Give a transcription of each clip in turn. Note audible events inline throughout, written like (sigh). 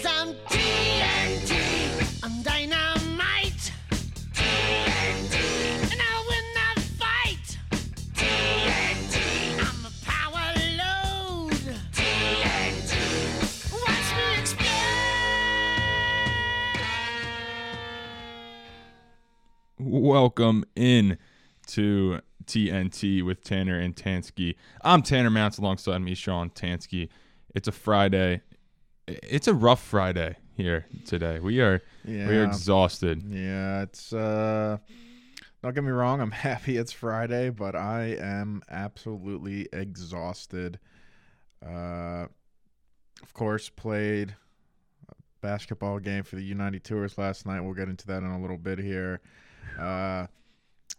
Cause I'm TNT. I'm dynamite. TNT. And I'll win fight. TNT. I'm a power load. TNT. Watch me explode. Welcome in to TNT with Tanner and Tansky. I'm Tanner Mounts alongside me, Sean Tansky. It's a Friday. It's a rough Friday here today. We are we are exhausted. Yeah, it's uh don't get me wrong, I'm (laughs) happy it's Friday, but I am absolutely exhausted. Uh of course played a basketball game for the U92ers last night. We'll get into that in a little bit here. Uh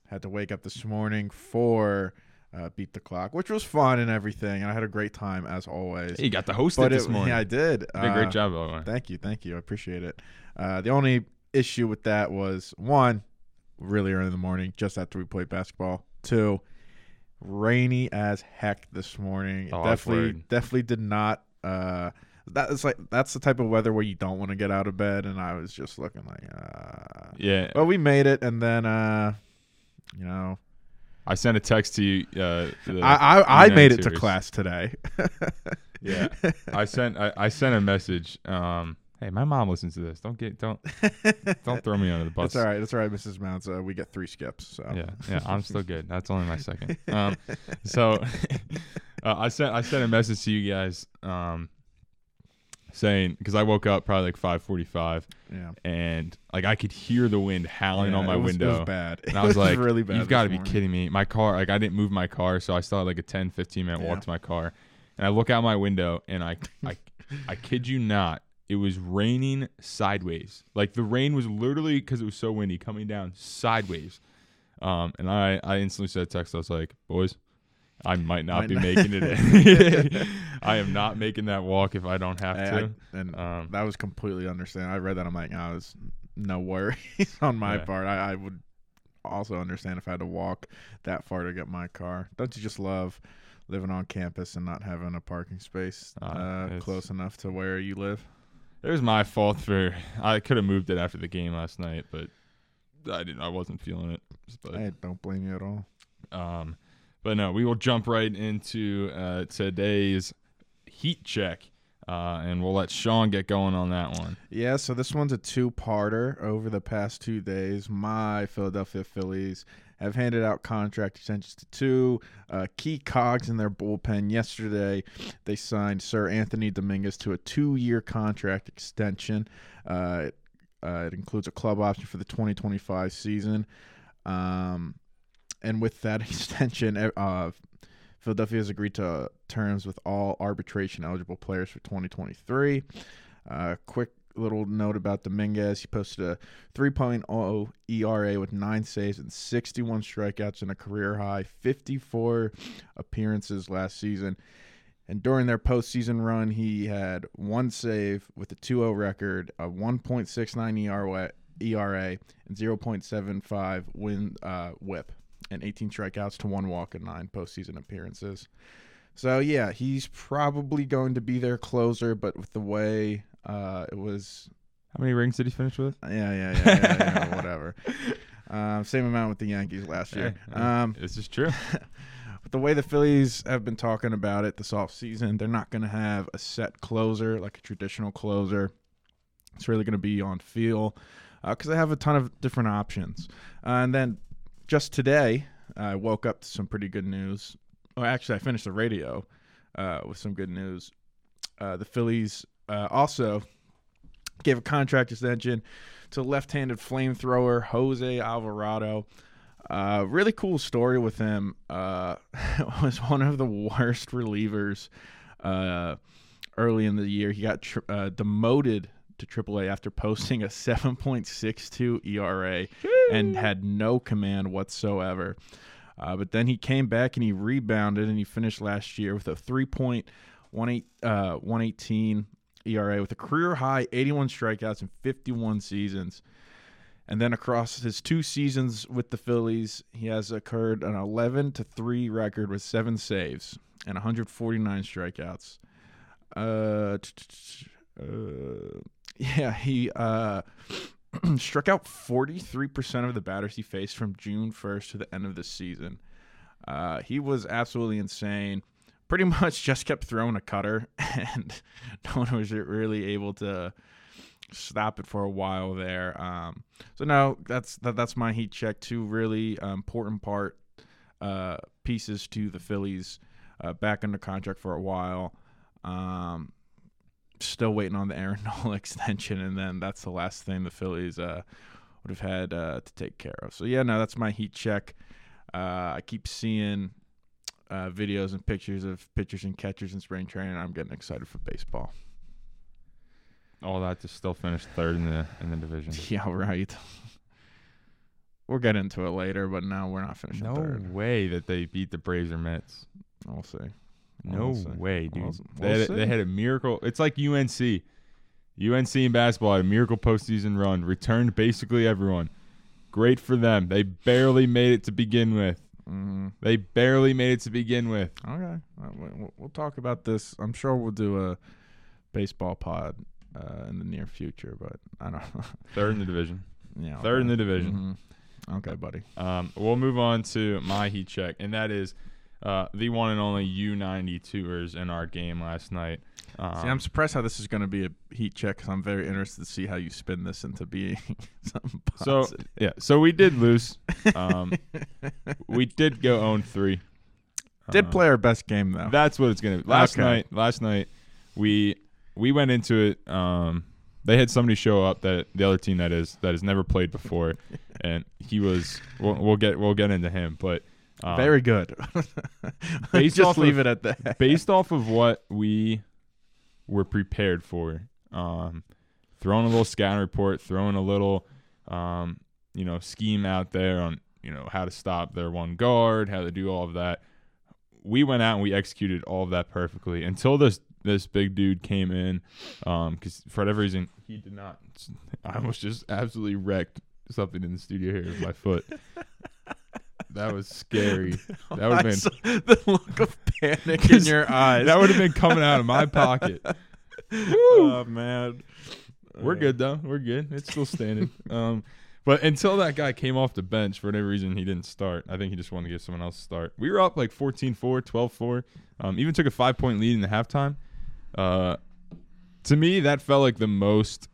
had to wake up this morning for uh, beat the clock, which was fun and everything. And I had a great time as always. Hey, you got to host but it this morning. yeah, I did. You did a great Uh, job, by the way. Thank you, thank you. I appreciate it. Uh, the only issue with that was one, really early in the morning, just after we played basketball. Two, rainy as heck this morning. Oh, definitely, definitely did not. Uh, that is like that's the type of weather where you don't want to get out of bed, and I was just looking like, uh, Yeah, but we made it, and then, uh, you know, I sent a text to you. Uh, the I I, I made it to class today. (laughs) Yeah, I sent I, I sent a message. Um, hey, my mom listens to this. Don't get don't (laughs) don't throw me under the bus. That's all right. That's all right, Mrs. Mounts. Uh, we get three skips. So Yeah, yeah, I'm still good. That's only my second. Um, (laughs) so uh, I sent I sent a message to you guys, um, saying because I woke up probably like 5:45, yeah. and like I could hear the wind howling Yeah, on my was, window. It was bad. And I (laughs) was It like, really bad. "You've got to be kidding me!" My car, like, I didn't move my car, so I still had like a 10, 15 minute walk Yeah. to my car, and I look out my window, and I, I, I kid you not, it was raining sideways. Like the rain was literally because it was so windy coming down sideways. Um, and I, I instantly said text. I was like, "Boys, I might not Might be not- making it. (laughs) (laughs) I am not making that walk if I don't have I- to." I- and Um, that was completely understandable. I read that. I'm like, was no worries (laughs) on my Yeah. part. I, I would also understand if I had to walk that far to get my car. Don't you just love living on campus and not having a parking space Uh, uh, close enough to where you live? It was my fault for I could have moved it after the game last night, but I didn't. I wasn't feeling it. But I don't blame you at all. um, but no, we will jump right into uh, today's heat check, uh, and we'll let Sean get going on that one. Yeah, so this one's a two-parter. Over the past two days, my Philadelphia Phillies have handed out contract extensions to two uh, key cogs in their bullpen. Yesterday, they signed Seranthony Dominguez to a two-year contract extension. Uh, it, uh, it includes a club option for the 2025 season. Um, and with that (laughs) extension, uh, Philadelphia has agreed to terms with all arbitration eligible players for 2023. Uh, quick little note about Dominguez. He posted a 3.0 ERA with nine saves and 61 strikeouts in a career high 54 appearances last season. And during their postseason run, he had one save with a 2-0 record, a 1.69 ERA, ERA and 0.75 win uh, whip, and 18 strikeouts to one walk and nine postseason appearances. So yeah, he's probably going to be their closer, but with the way uh, it was, How many rings did he finish with? yeah, yeah, yeah, yeah, yeah (laughs) whatever. Um, same amount with the Yankees last year. Um, this is true. (laughs) but the way the Phillies have been talking about it this offseason, they're not going to have a set closer like a traditional closer. It's really going to be on feel because they have a ton of different options. Uh, and then just today, I woke up to some pretty good news. Oh, actually, I finished the radio uh, with some good news. Uh, the Phillies uh, also gave a contract extension to left-handed flamethrower Jose Alvarado. Uh, really cool story with him. Uh, (laughs) was one of the worst relievers uh, early in the year. He got tr- uh, demoted to AAA after posting a (laughs) 7.62 ERA and had no command whatsoever. Uh, but then he came back and he rebounded and he finished last year with a 3.18 uh, 118 ERA with a career high 81 strikeouts in 51 seasons. And then across his two seasons with the Phillies, he has occurred an 11 to 3 record with seven saves and 149 strikeouts. Uh, t- t- t- uh, Yeah, he uh, (clears throat) struck out 43% of the batters he faced from June 1st to the end of the season. Uh, he was absolutely insane. Pretty (laughs) much just kept throwing a cutter, (laughs) and no one was really able to stop it for a while there. Um, so no, that's that, that's my heat check. Two really uh, important part uh, pieces to the Phillies uh, back under contract for a while. Um, still waiting on the Aaron Nola (laughs) extension, and then that's the last thing the Phillies uh, would have had uh, to take care of. So yeah, no, that's my heat check. Uh, I keep seeing uh, videos and pictures of pitchers and catchers in spring training. I'm getting excited for baseball. All that to still finish third in the in the division. (laughs) Yeah, right. We'll get into it later, but now we're not finishing No third. way that they beat the Braves or Mets. We'll see. No way, dude. We'll- they, had, they had a miracle. It's like UNC. UNC in basketball had a miracle postseason run, returned basically everyone. Great for them. They barely made it to begin with. hmm They barely made it to begin with. Okay, we- we'll, talk about this. I'm sure we'll do a baseball pod uh, in the near future, but I don't know. (laughs) Third in the division. yeah, Third in the division. Mhm. Okay, buddy. Um, we'll move on to my heat check, and that is uh, the one and only U92ers in our game last night. Um, see, I'm surprised how this is going to be a heat check because I'm very interested to see how you spin this into being (laughs) something positive. so yeah, so we did lose. Um, (laughs) we did go own three. Did Uh, play our best game though. That's what it's gonna be. Last Okay. night, last night, we we went into it. Um, they had somebody show up that the other team that is that has never played before, (laughs) and he was. We'll, we'll get we'll get into him, but um, very good. (laughs) based Just off leave of- it at that. based off of what we were prepared for. Um, throwing a little scout report, throwing a little, um, you know, scheme out there on you know how to stop their one guard, how to do all of that. We went out and we executed all of that perfectly until this this big dude came in, because for whatever reason he did not. I almost just absolutely wrecked something in the studio here with my foot. (laughs) That was scary. (laughs) That would have been saw the look of panic in (laughs) your eyes. that would have been coming out of my pocket. (laughs) oh man, We're good though. We're good. It's still standing. um, but until that guy came off the bench for whatever reason, he didn't start. I think he just wanted to give someone else a start. We were up like 14-4, 12-4. Um, even took a five point lead in the halftime. Uh, to me, that felt like the most,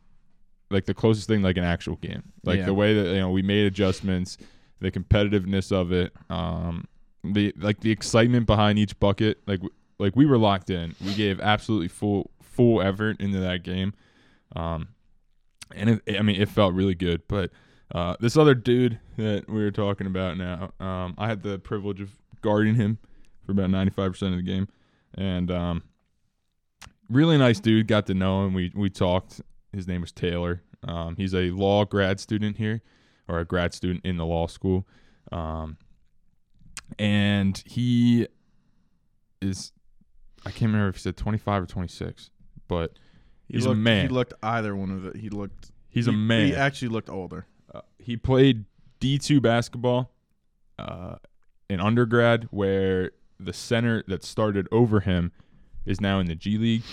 like the closest thing like an actual game. Like Yeah. the way that you know we made adjustments, the competitiveness of it, um, the like the excitement behind each bucket. Like like we were locked in. We gave absolutely full full effort into that game. Um, and it, I mean, it felt really good. But uh, this other dude that we were talking about now, um, I had the privilege of guarding him for about ninety five percent of the game, and um, really nice dude. Got to know him. We we talked. His name was Taylor. Um, he's a law grad student here, or a grad student in the law school. Um, and he is, I can't remember if he said twenty five or twenty six, but He He's a looked, man. He looked either one of it. He looked. he's a he- man. He actually looked older. Uh, he played D2 basketball uh, in undergrad, where the center that started over him is now in the G League.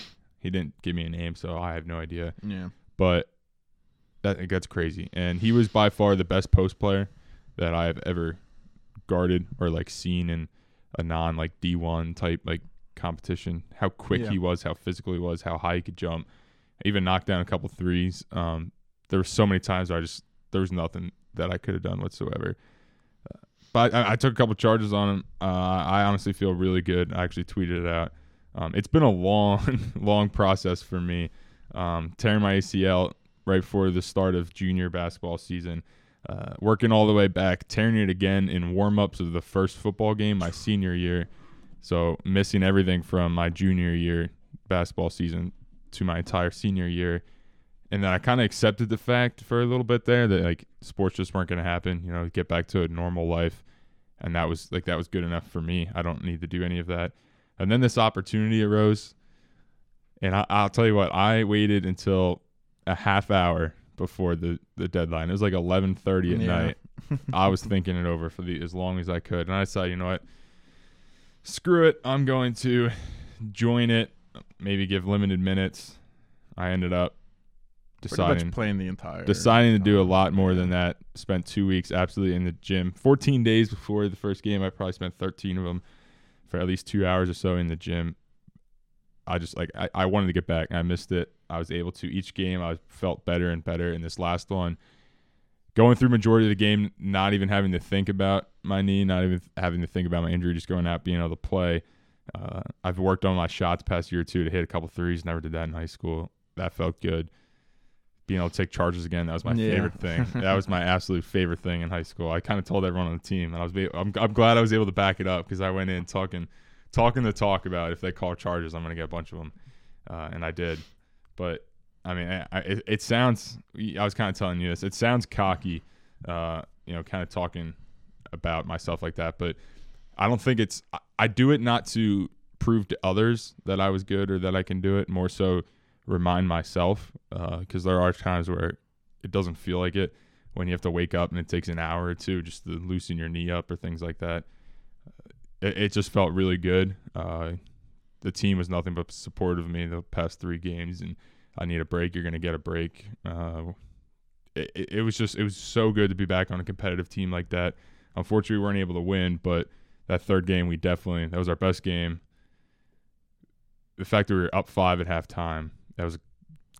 He didn't give me a name, so I have no idea. Yeah. But that that's crazy. And he was by far the best post player that I've ever guarded or like seen in a non like D1 type like competition. How quick Yeah. he was, how physical he was, how high he could jump. I Even knocked down a couple threes. Um, there were so many times where I just there was nothing that I could have done whatsoever. Uh, but I, I took a couple charges on him. Uh, I honestly feel really good. I actually tweeted it out. Um, it's been a long, (laughs) long process for me. Um, tearing my ACL right before the start of junior basketball season, uh, working all the way back, tearing it again in warm-ups of the first football game my senior year. So missing everything from my junior year basketball season to my entire senior year. And then I kind of accepted the fact for a little bit there that like sports just weren't going to happen, you know, get back to a normal life. And that was like, that was good enough for me. I don't need to do any of that. And then this opportunity arose. And I, I'll tell you what, I waited until a half hour before the, the deadline. It was like 1130 at Yeah. night. (laughs) I was thinking it over for the as long as I could. And I decided, you know what? Screw it. I'm going to join it, maybe give limited minutes. I ended up deciding playing the entire. deciding to do a lot more Yeah. than that. Spent two weeks absolutely in the gym. 14 days before the first game, I probably spent 13 of them for at least two hours or so in the gym. I just like I, I wanted to get back. I missed it. I was able to each game. I felt better and better. In this last one, going through majority of the game, not even having to think about my knee, not even having to think about my injury, just going out being able to play. Uh, I've worked on my shots past year or two to hit a couple threes. Never did that in high school. That felt good. Being able to take charges again, that was my Yeah. favorite thing. (laughs) that was my absolute favorite thing in high school. I kind of told everyone on the team, and I was be- I'm, I'm glad I was able to back it up because I went in talking talking the talk about if they call charges, I'm going to get a bunch of them, uh, and I did. But I mean, I, I, it, it sounds. I was kind of telling you this. It sounds cocky, uh, you know, kind of talking about myself like that. But I don't think it's. I, I do it not to prove to others that I was good or that I can do it. More so, remind myself because there are times where it doesn't feel like it when you have to wake up and it takes an hour or two just to loosen your knee up or things like that. It, it just felt really good. Uh, the team was nothing but supportive of me the past three games, and I need a break. You're gonna get a break. Uh, it, it, it was just it was so good to be back on a competitive team like that. Unfortunately, we weren't able to win, but that third game we definitely that was our best game. The fact that we were up five at halftime, that was a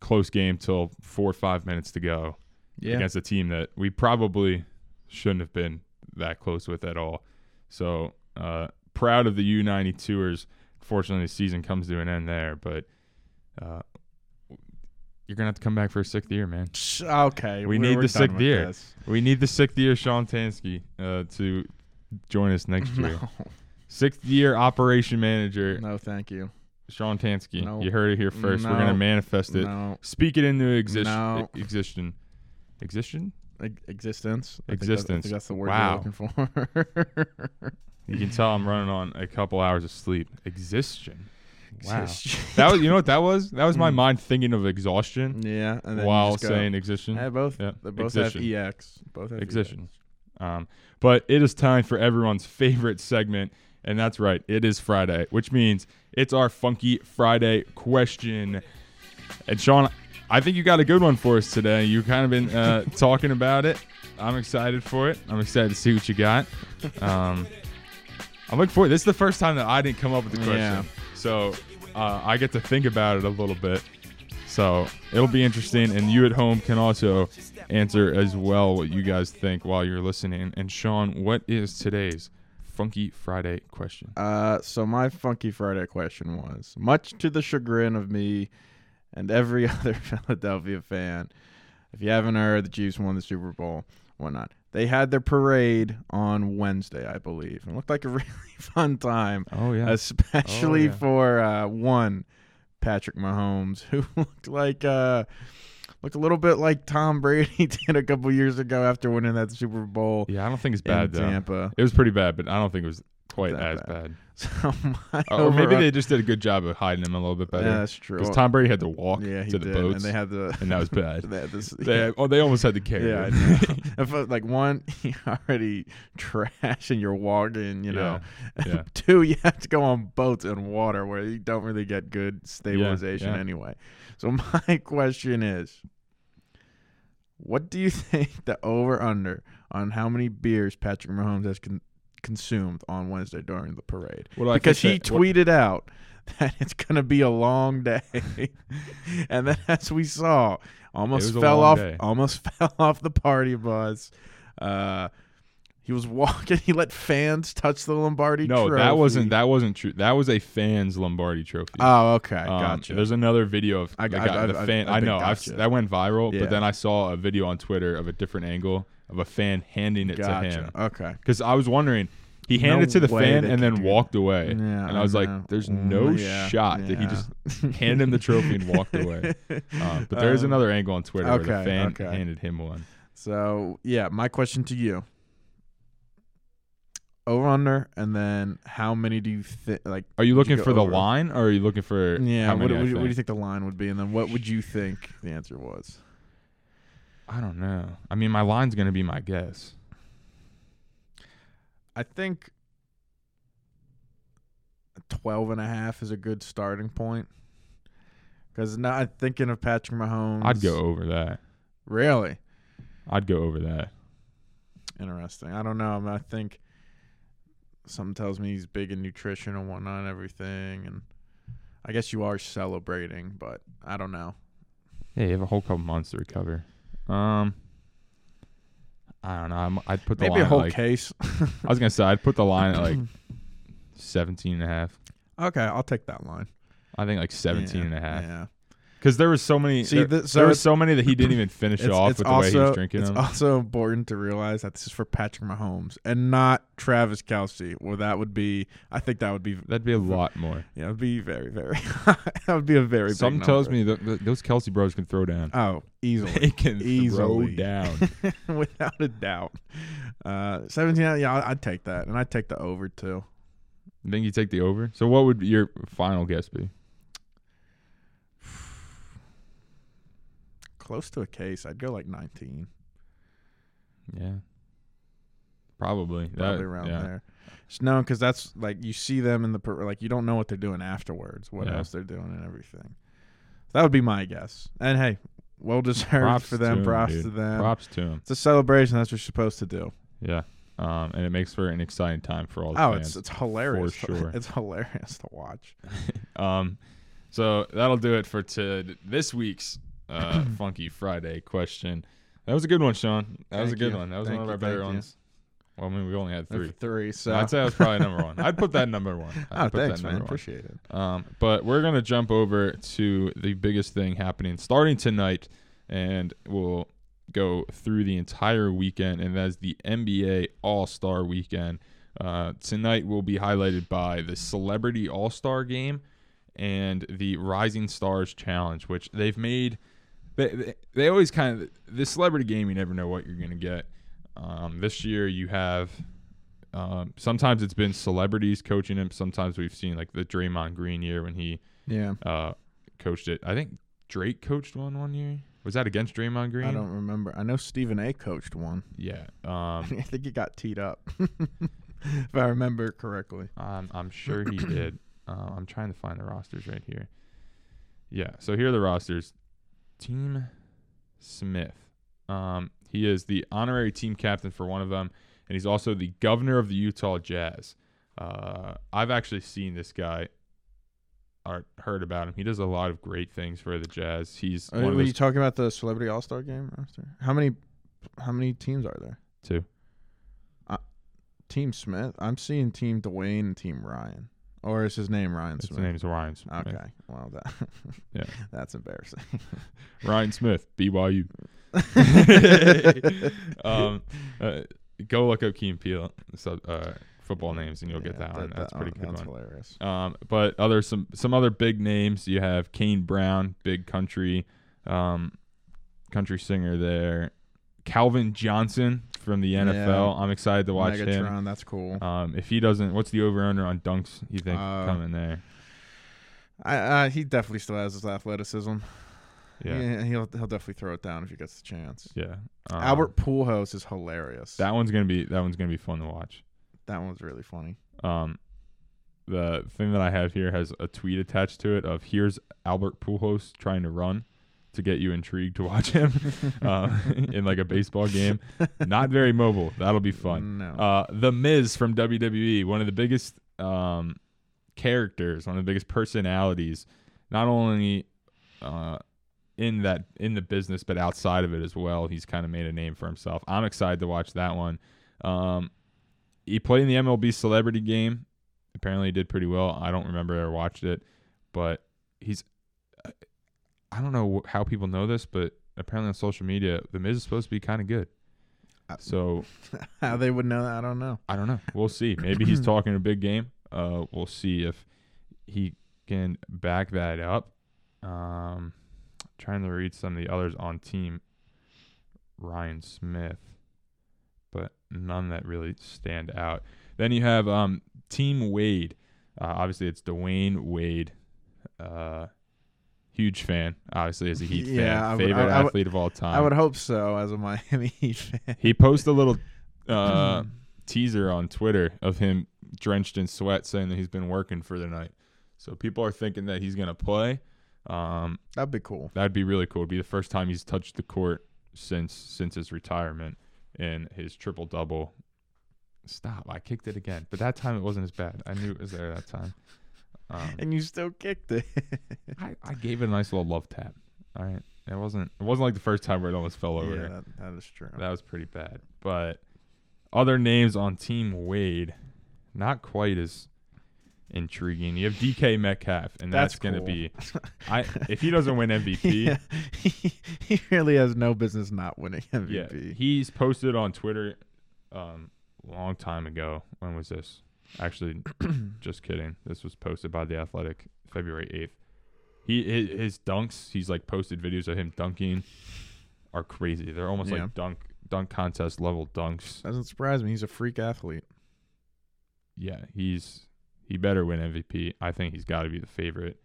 close game till four or five minutes to go Yeah. against a team that we probably shouldn't have been that close with at all. So uh, proud of the U92ers. Fortunately, the season comes to an end there, but uh, you're gonna have to come back for a sixth year, man. Okay. We need the sixth year. this. We need the sixth year Sean Tansky uh, to join us next (laughs) year. No. Sixth year operation manager No, thank you. Sean Tansky. No. You heard it here first. We're gonna manifest it. No. Speak it into exist- No. existence. Existence. Ex- existence. I think Existence. I think that's the word Wow. you're looking for. (laughs) You can tell I'm running on a couple hours of sleep. Exhaustion. Wow. (laughs) That was you know what that was? That was my Mm. mind thinking of exhaustion yeah. And then you while just go, saying exhaustion. Yeah, both. Yeah, They both have ex. Both have Excision. Um, but it is time for everyone's favorite segment, and that's right, it is Friday, which means it's our Funky Friday question. And Sean, I think you got a good one for us today. You've kind of been uh, (laughs) talking about it. I'm excited for it. I'm excited to see what you got. Um, I'm looking forward. This is the first time that I didn't come up with the question, Yeah. So uh, I get to think about it a little bit. So it'll be interesting, and you at home can also answer as well what you guys think while you're listening. And Sean, what is today's Funky Friday question? Uh, so my Funky Friday question was, much to the chagrin of me and every (laughs) other Philadelphia fan, if you haven't heard, the Chiefs won the Super Bowl, whatnot. They had their parade on Wednesday, I believe. It looked like a (laughs) really fun time, Oh yeah, especially yeah. for uh, one Patrick Mahomes, (laughs) who looked like uh, looked a little bit like Tom Brady (laughs) did a couple years ago after winning that Super Bowl yeah. I don't think it's bad though. Tampa. It was pretty bad, but I don't think it was quite as bad. bad. (laughs) So my oh, Or maybe they just did a good job of hiding him a little bit Yeah, better. that's true. Because Tom Brady had to walk yeah, to the did, boats, and they had the (laughs) and that was bad. (laughs) they this, They, oh, they almost had to carry yeah, I felt uh, like one, you already trash and you're walking, you know. yeah. Two, you have to go on boats and water where you don't really get good stabilization yeah. anyway. So my question is, what do you think the over under on how many beers Patrick Mahomes has con- consumed on Wednesday during the parade? What because he that- what- tweeted out (laughs) that it's going to be a long day, (laughs) and then (laughs) as we saw, almost fell off, day. almost fell off the party bus. Uh, he was (laughs) walking. He let fans touch the Lombardi. No, trophy. that wasn't that wasn't true. That was a fans Lombardi trophy. Oh, okay, Um, gotcha. There's another video of I- the, I- I- the fan. I know I've, gotcha. that went viral, Yeah. but then I saw a video on Twitter of a different angle of a fan handing it gotcha. to him. Okay. Because I was wondering, he No handed it to the fan and then walked away. Yeah, and I was like, "There's Mm, no yeah, shot that he just handed him the trophy and walked away." Uh, (laughs) but there is Um, another angle on Twitter where the fan okay. handed him one. So yeah, my question to you: over under, and then how many do you think? Like, Are you looking go for the over? line, or are you looking for yeah, what, what, do you- what do you think? the line would be, and then what would you think the answer was? I don't know. I mean, my line's gonna be my guess. I think 12 and a half is a good starting point. Because now I'm thinking of Patrick Mahomes. I'd go over that. Really I'd go over that. interesting. I don't know. I, mean, I think something tells me he's big in nutrition and whatnot and everything. And I guess you are celebrating, but I don't know. Yeah, you have a whole couple months to recover. Um, I don't know. I'm, I'd put the Maybe line a whole like, case. I was gonna say I'd put the line at like (laughs) 17 and a half. okay, I'll take that line. I think like 17 yeah, and a half. Yeah. Because there was so many. See, there, th- so there was so many that he didn't even finish It's, off it's with the way he was drinking them. it's them. also important to realize that this is for Patrick Mahomes and not Travis Kelce. Well, that would be. I think that would be. That'd be a lot more. Yeah, it'd be very, very. (laughs) that would be a very. big Something tells me that, those Kelce bros can throw down. Oh, easily. they can easily. throw down. (laughs) without a doubt. Uh, 17, yeah, I'd take that. And I'd take the over too. You think you take the over? So what would your final guess be? Close to a case. I'd go like 19, Yeah. Probably. probably That- around yeah. there. Just no, because that's like you see them in the, per- like, you don't know what they're doing afterwards, what Yeah. else they're doing and everything. That would be my guess. And hey, well (laughs) deserved Props for them. to props dude. to them. Props to him. It's a celebration. That's what you're supposed to do. Yeah. Um, and it makes for an exciting time for all the Oh, fans. it's it's hilarious. For sure. (laughs) It's hilarious to watch. (laughs) Um, so that'll do it for to this week's uh, (clears throat) Funky Friday question. That was a good one, Sean. That was a good you. one. That was Thank one of you. our better Thank you. ones. Well, I mean, we only had Three. three. Three. So I'd say that was probably number one. I'd put that (laughs) number one. I'd oh, put that thanks, man. number one. Appreciate it. Um, but we're gonna jump over to the biggest thing happening starting tonight, and we'll go through the entire weekend, and that's the NBA All Star Weekend. Uh, tonight will be highlighted by the Celebrity All Star Game and the Rising Stars Challenge, which they've made. They, they, they always kind of the celebrity game. You never know what you're gonna get. Um, this year you have um, sometimes it's been celebrities coaching him. Sometimes we've seen like the Draymond Green year when he Yeah. uh, coached it. I think Drake coached one one year. Was that against Draymond Green? I don't remember. I know Stephen A. coached one. Yeah. (laughs) Um, I think he got teed up, (laughs) if I remember correctly. I'm, I'm sure he (clears throat) did. Uh, I'm trying to find the rosters right here. Yeah. So here are the rosters. Team Smith. Um, he is the honorary team captain for one of them, and he's also the governor of the Utah Jazz. Uh, I've actually seen this guy or heard about him. He does a lot of great things for the Jazz. He's Uh, one of were you talking about the Celebrity All Star Game roster? How many? How many teams are there? two. Team Smith. I'm seeing Team Dwyane and Team Ryan, or is his name Ryan His Smith? name's Ryan Smith. Okay. Well, that. (laughs) Yeah. That's embarrassing. (laughs) Ryan Smith, BYU. (laughs) um, uh, go look up Key and Peele so, uh, football names, and you'll get Yeah, that one. That's a pretty oh, good That's one. hilarious. Um, but other some some other big names. You have Kane Brown, big country, um, country singer there. Calvin Johnson from the NFL. Yeah. I'm excited to watch him. Megatron. That's cool. Um, if he doesn't, what's the over under on dunks? You think Uh, coming there? I, uh, he definitely still has his athleticism. Yeah, yeah. Yeah, he'll he'll definitely throw it down if he gets the chance. Um, Albert Pujols is hilarious. That one's gonna be that one's gonna be fun to watch. that one's really funny. Um, the thing that I have here has a tweet attached to it of here's Albert Pujols trying to run to get you intrigued to watch him (laughs) uh, in like a baseball game. Not very mobile. That'll be fun. No. Uh, the Miz from WWE, one of the biggest um, characters, one of the biggest personalities, not only uh, in that in the business but outside of it as well. He's kind of made a name for himself. I'm excited to watch that one. Um, he played in the MLB Celebrity Game. Apparently, he did pretty well. I don't remember ever watched it, but he's. I don't know how people know this, but apparently on social media, the Miz is supposed to be kind of good. Uh, So (laughs) How they would know that, I don't know. I don't know. We'll see. (clears throat) Maybe he's talking a big game. Uh, we'll see if he can back that up. Um, trying to read some of the others on team Ryan Smith, but none that really stand out. Then you have um, Team Wade. Uh, obviously, it's Dwyane Wade. Uh, huge fan, obviously, as a Heat Yeah, I fan. would- Favorite I- I would- athlete of all time. I would hope so as a Miami (laughs) Heat fan. He posted a little uh, teaser on Twitter of him drenched in sweat, saying that he's been working for the night. So people are thinking that he's gonna play. Um, That'd be cool. that'd be really cool. It'd be the first time he's touched the court since since his retirement and his triple double. Stop! I kicked it again, but that time it wasn't as bad. I knew it was there that time. Um, And you still kicked it. (laughs) I, I gave it a nice little love tap. All right, it wasn't it wasn't like the first time where it almost fell over. yeah, that, that is true. That was pretty bad. But other names on Team Wade, not quite as intriguing. You have DK Metcalf, and that's, That's going to be. (laughs) I if he doesn't win MVP, (laughs) Yeah, he, he really has no business not winning yeah, MVP. he's posted on Twitter, um, a long time ago. When was this? Actually, (clears throat) just kidding. This was posted by the Athletic, February eighth. He his, his dunks. He's like posted videos of him dunking, are crazy. They're almost Yeah. like dunk dunk contest level dunks. Doesn't surprise me. He's a freak athlete. yeah, he's he better win MVP. I think he's got to be the favorite.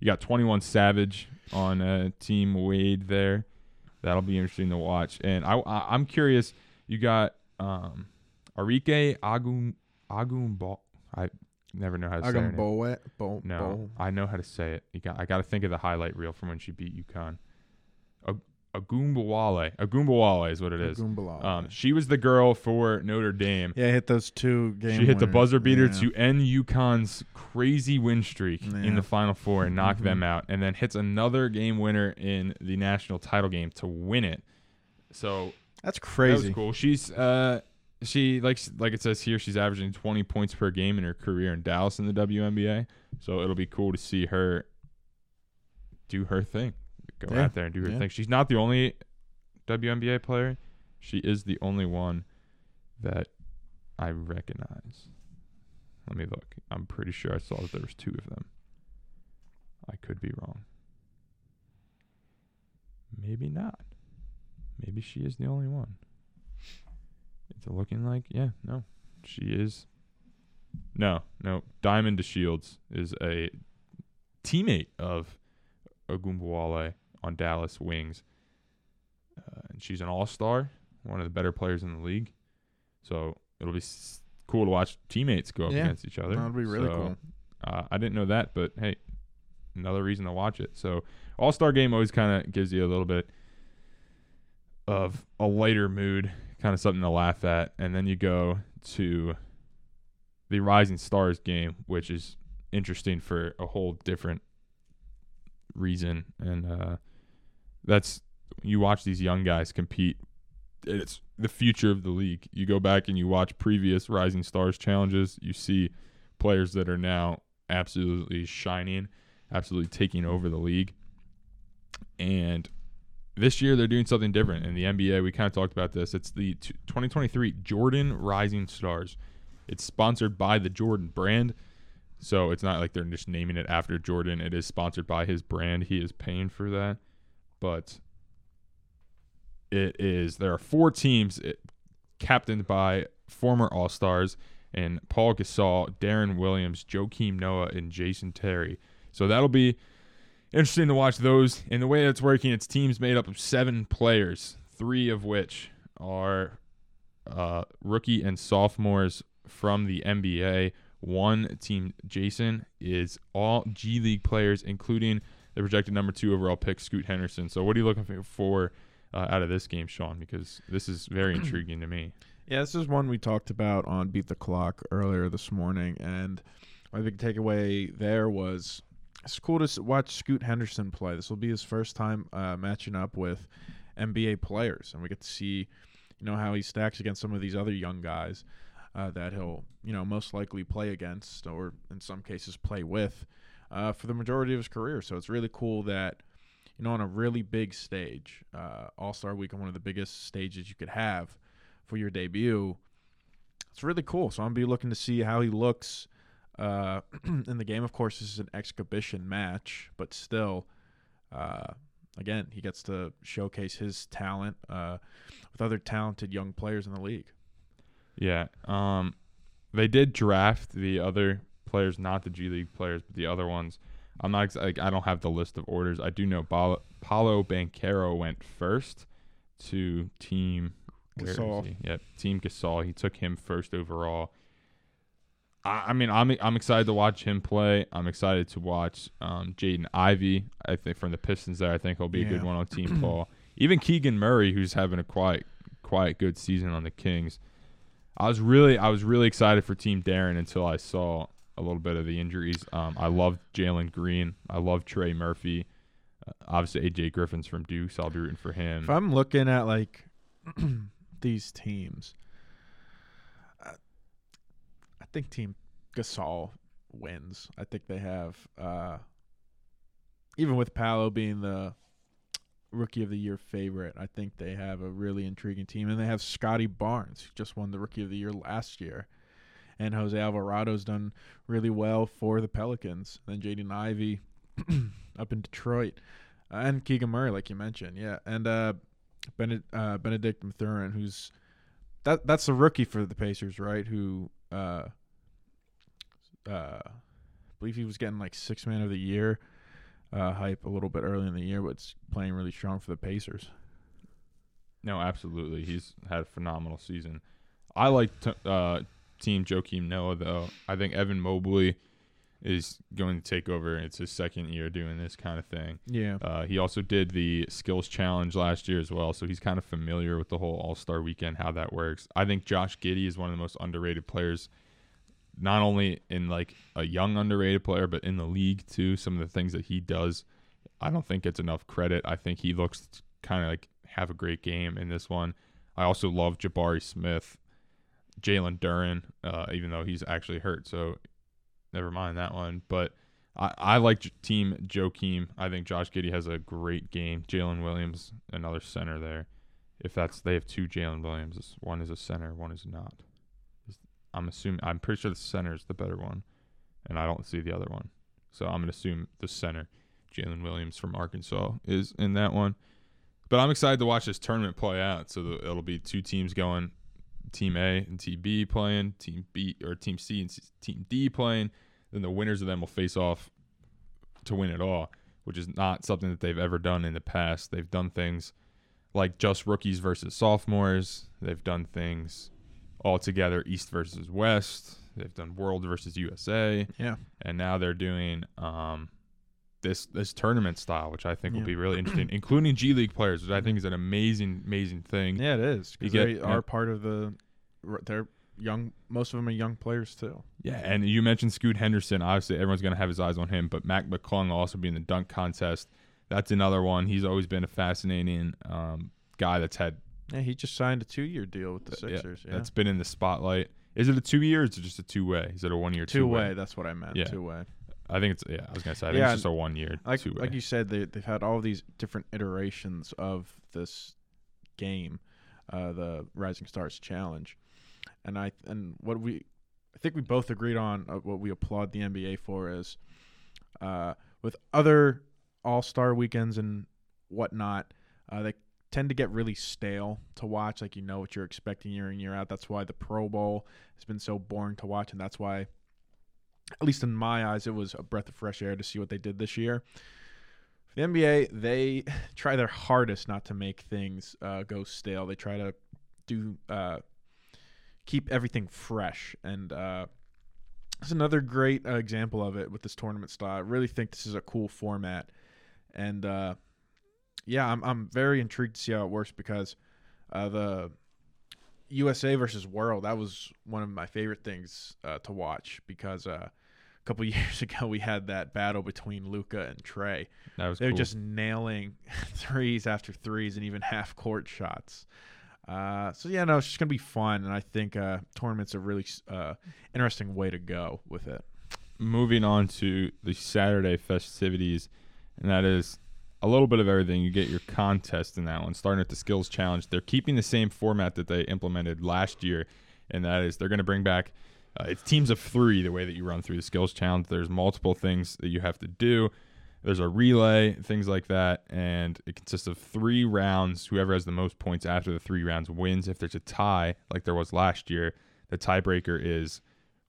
You got 21 Savage on uh, Team Wade there. That'll be interesting to watch. And I, I I'm curious. You got um, Arike Agum Agumbo. I never know how to say. Agumbowe. Bo, No, Bo. I know how to say it. You got I got to think of the highlight reel from when she beat UConn. Ag- Agumbawale. Agumbawale is what it is. Um, she was the girl for Notre Dame. yeah, hit those two games. She hit the buzzer beater to end UConn's crazy win streak in the Final Four and knock Mhm. them out, and then hits another game winner in the national title game to win it. So That's that crazy. was cool. She's uh she like like it says here, she's averaging 20 points per game in her career in Dallas in the WNBA. So it'll be cool to see her do her thing, go Yeah. out there and do her Yeah. thing. She's not the only WNBA player. She is the only one that I recognize. Let me look. I'm pretty sure I saw that there was two of them. I could be wrong. Maybe not. Maybe she is the only one. It's looking like yeah, no, she is. No, no. Diamond DeShields is a teammate of Ogumbawale on Dallas Wings, uh, and she's an all-star, one of the better players in the league. So it'll be s- cool to watch teammates go up Yeah, against each other. That'd be really So, cool. Uh, I didn't know that, but hey, another reason to watch it. So All Star Game always kind of gives you a little bit of a lighter mood, kind of something to laugh at, and then you go to the Rising Stars game, which is interesting for a whole different reason, and uh, that's you watch these young guys compete. It's the future of the league. You go back and you watch previous Rising Stars challenges. You see players that are now absolutely shining, absolutely taking over the league. And this year they're doing something different in the NBA. We kind of talked about this. It's the 2023 Jordan Rising Stars. It's sponsored by the Jordan brand. So it's not like they're just naming it after Jordan. It is sponsored by his brand. He is paying for that. But it is there are four teams it, captained by former All-Stars and Pau Gasol, Deron Williams, Joakim Noah, and Jason Terry. So that'll be interesting to watch those. And the way it's working, it's teams made up of seven players, three of which are uh, rookie and sophomores from the NBA. One team, Jason, is all G League players, including the projected number two overall pick, Scoot Henderson. So, what are you looking for uh, out of this game, Sean? Because this is very (clears throat) intriguing to me. Yeah, this is one we talked about on Beat the Clock earlier this morning, and my big takeaway there was it's cool to watch Scoot Henderson play. This will be his first time uh, matching up with NBA players, and we get to see, you know, how he stacks against some of these other young guys uh, that he'll, you know, most likely play against, or in some cases play with, uh, for the majority of his career. So it's really cool that. You know, on a really big stage, uh, All Star Week on one of the biggest stages you could have, for your debut. It's really cool. So I'm be looking to see how he looks uh, (clears throat) in the game. Of course, this is an exhibition match, but still, uh, again, he gets to showcase his talent uh, with other talented young players in the league. Yeah. Um, they did draft the other players, not the G League players, but the other ones. I'm not ex- like I don't have the list of orders. I do know Paulo, Paolo Banchero went first to Team Gasol. Yep, Team Gasol. He took him first overall. I, I mean, I'm I'm excited to watch him play. I'm excited to watch um, Jaden Ivey. I think from the Pistons there, I think he'll be a good one on Team (clears throat) Pau. Even Keegan Murray, who's having a quite quite good season on the Kings. I was really I was really excited for Team Deron until I saw a little bit of the injuries. Um, I love Jalen Green. I love Trey Murphy. Uh, obviously, AJ Griffin's from Duke, so I'll be rooting for him. If I'm looking at like (clears throat) these teams, think Team Gasol wins. I think they have, uh, even with Paolo being the rookie of the year favorite, I think they have a really intriguing team, and they have Scottie Barnes, who just won the rookie of the year last year. And Jose Alvarado's done really well for the Pelicans. Then Jaden Ivey (clears throat) up in Detroit. Uh, and Keegan Murray, like you mentioned, yeah, and uh, uh, Bennedict Mathurin, who's that that's a rookie for the Pacers, right? Who uh, uh, I believe he was getting like six man of the year uh, hype a little bit early in the year, but it's playing really strong for the Pacers. No, absolutely. He's had a phenomenal season. I like t- uh, Team Joakim Noah though. I think Evan Mobley is going to take over. It's his second year doing this kind of thing. Yeah, Uh, he also did the skills challenge last year as well, so he's kind of familiar with the whole All Star Weekend, how that works. I think Josh Giddey is one of the most underrated players, not only in like a young underrated player, but in the league too. Some of the things that he does, I don't think it's enough credit. I think he looks kind of like have a great game in this one. I also love Jabari Smith, Jalen Duren, uh, even though he's actually hurt, so never mind that one. But I, I like J- Team Joakim. I think Josh Giddey has a great game. Jalen Williams, another center there. If that's they have two Jalen Williams, one is a center, one is not. I'm assuming I'm pretty sure the center is the better one, and I don't see the other one. So I'm gonna assume the center, Jalen Williams from Arkansas, is in that one. But I'm excited to watch this tournament play out. So the, it'll be two teams going, Team A and Team B playing, Team B or Team C and C- Team D playing. Then the winners of them will face off to win it all, which is not something that they've ever done in the past. They've done things like just rookies versus sophomores. They've done things all together, East versus West. They've done World versus USA, yeah, and now they're doing um, this this tournament style, which I think Yeah. will be really interesting, (clears throat) including G League players, which I think is an amazing amazing thing. yeah, it is. Because get- they yeah. are part of the. They're young. Most of them are young players too. Yeah, and you mentioned Scoot Henderson. Obviously, everyone's going to have his eyes on him, but Mac McClung will also be in the dunk contest. That's another one. He's always been a fascinating um, guy that's had Yeah, he just signed a two-year deal with the Uh, yeah, Sixers. Yeah, that's been in the spotlight. Is it a two year or is it just a two way? Is it a one year two two-way. way? That's what I meant. Yeah. Two-way. I think it's yeah. I was gonna say I think Yeah, it's just a one year like two way. like you said, they they've had all these different iterations of this game, uh, the Rising Stars Challenge, and I and what we I think we both agreed on uh, what we applaud the NBA for is, uh, with other All Star weekends and whatnot, uh, they tend to get really stale to watch. Like you know what you're expecting year in year out. That's why the Pro Bowl has been so boring to watch, and that's why at least in my eyes, it was a breath of fresh air to see what they did this year. For the NBA, they (laughs) try their hardest not to make things uh, go stale. They try to do uh, keep everything fresh, and uh, it's another great uh, example of it with this tournament style. I really think this is a cool format, and uh, yeah, I'm I'm very intrigued to see how it works because uh, the USA versus World that was one of my favorite things uh, to watch because uh, a couple (laughs) years ago we had that battle between Luka and Trae. that was They're cool. just nailing (laughs) threes after threes and even (laughs) half court shots. Uh, so yeah, no, it's just gonna be fun, and I think uh, tournaments are really uh, interesting way to go with it. moving on to the Saturday festivities, and that is a little bit of everything. You get your contest in that one, starting at the skills challenge. They're keeping the same format that they implemented last year, and that is they're going to bring back. Uh, it's teams of three the way that you run through the skills challenge. There's multiple things that you have to do. There's a relay, things like that, and it consists of three rounds. Whoever has the most points after the three rounds wins. If there's a tie, like there was last year, the tiebreaker is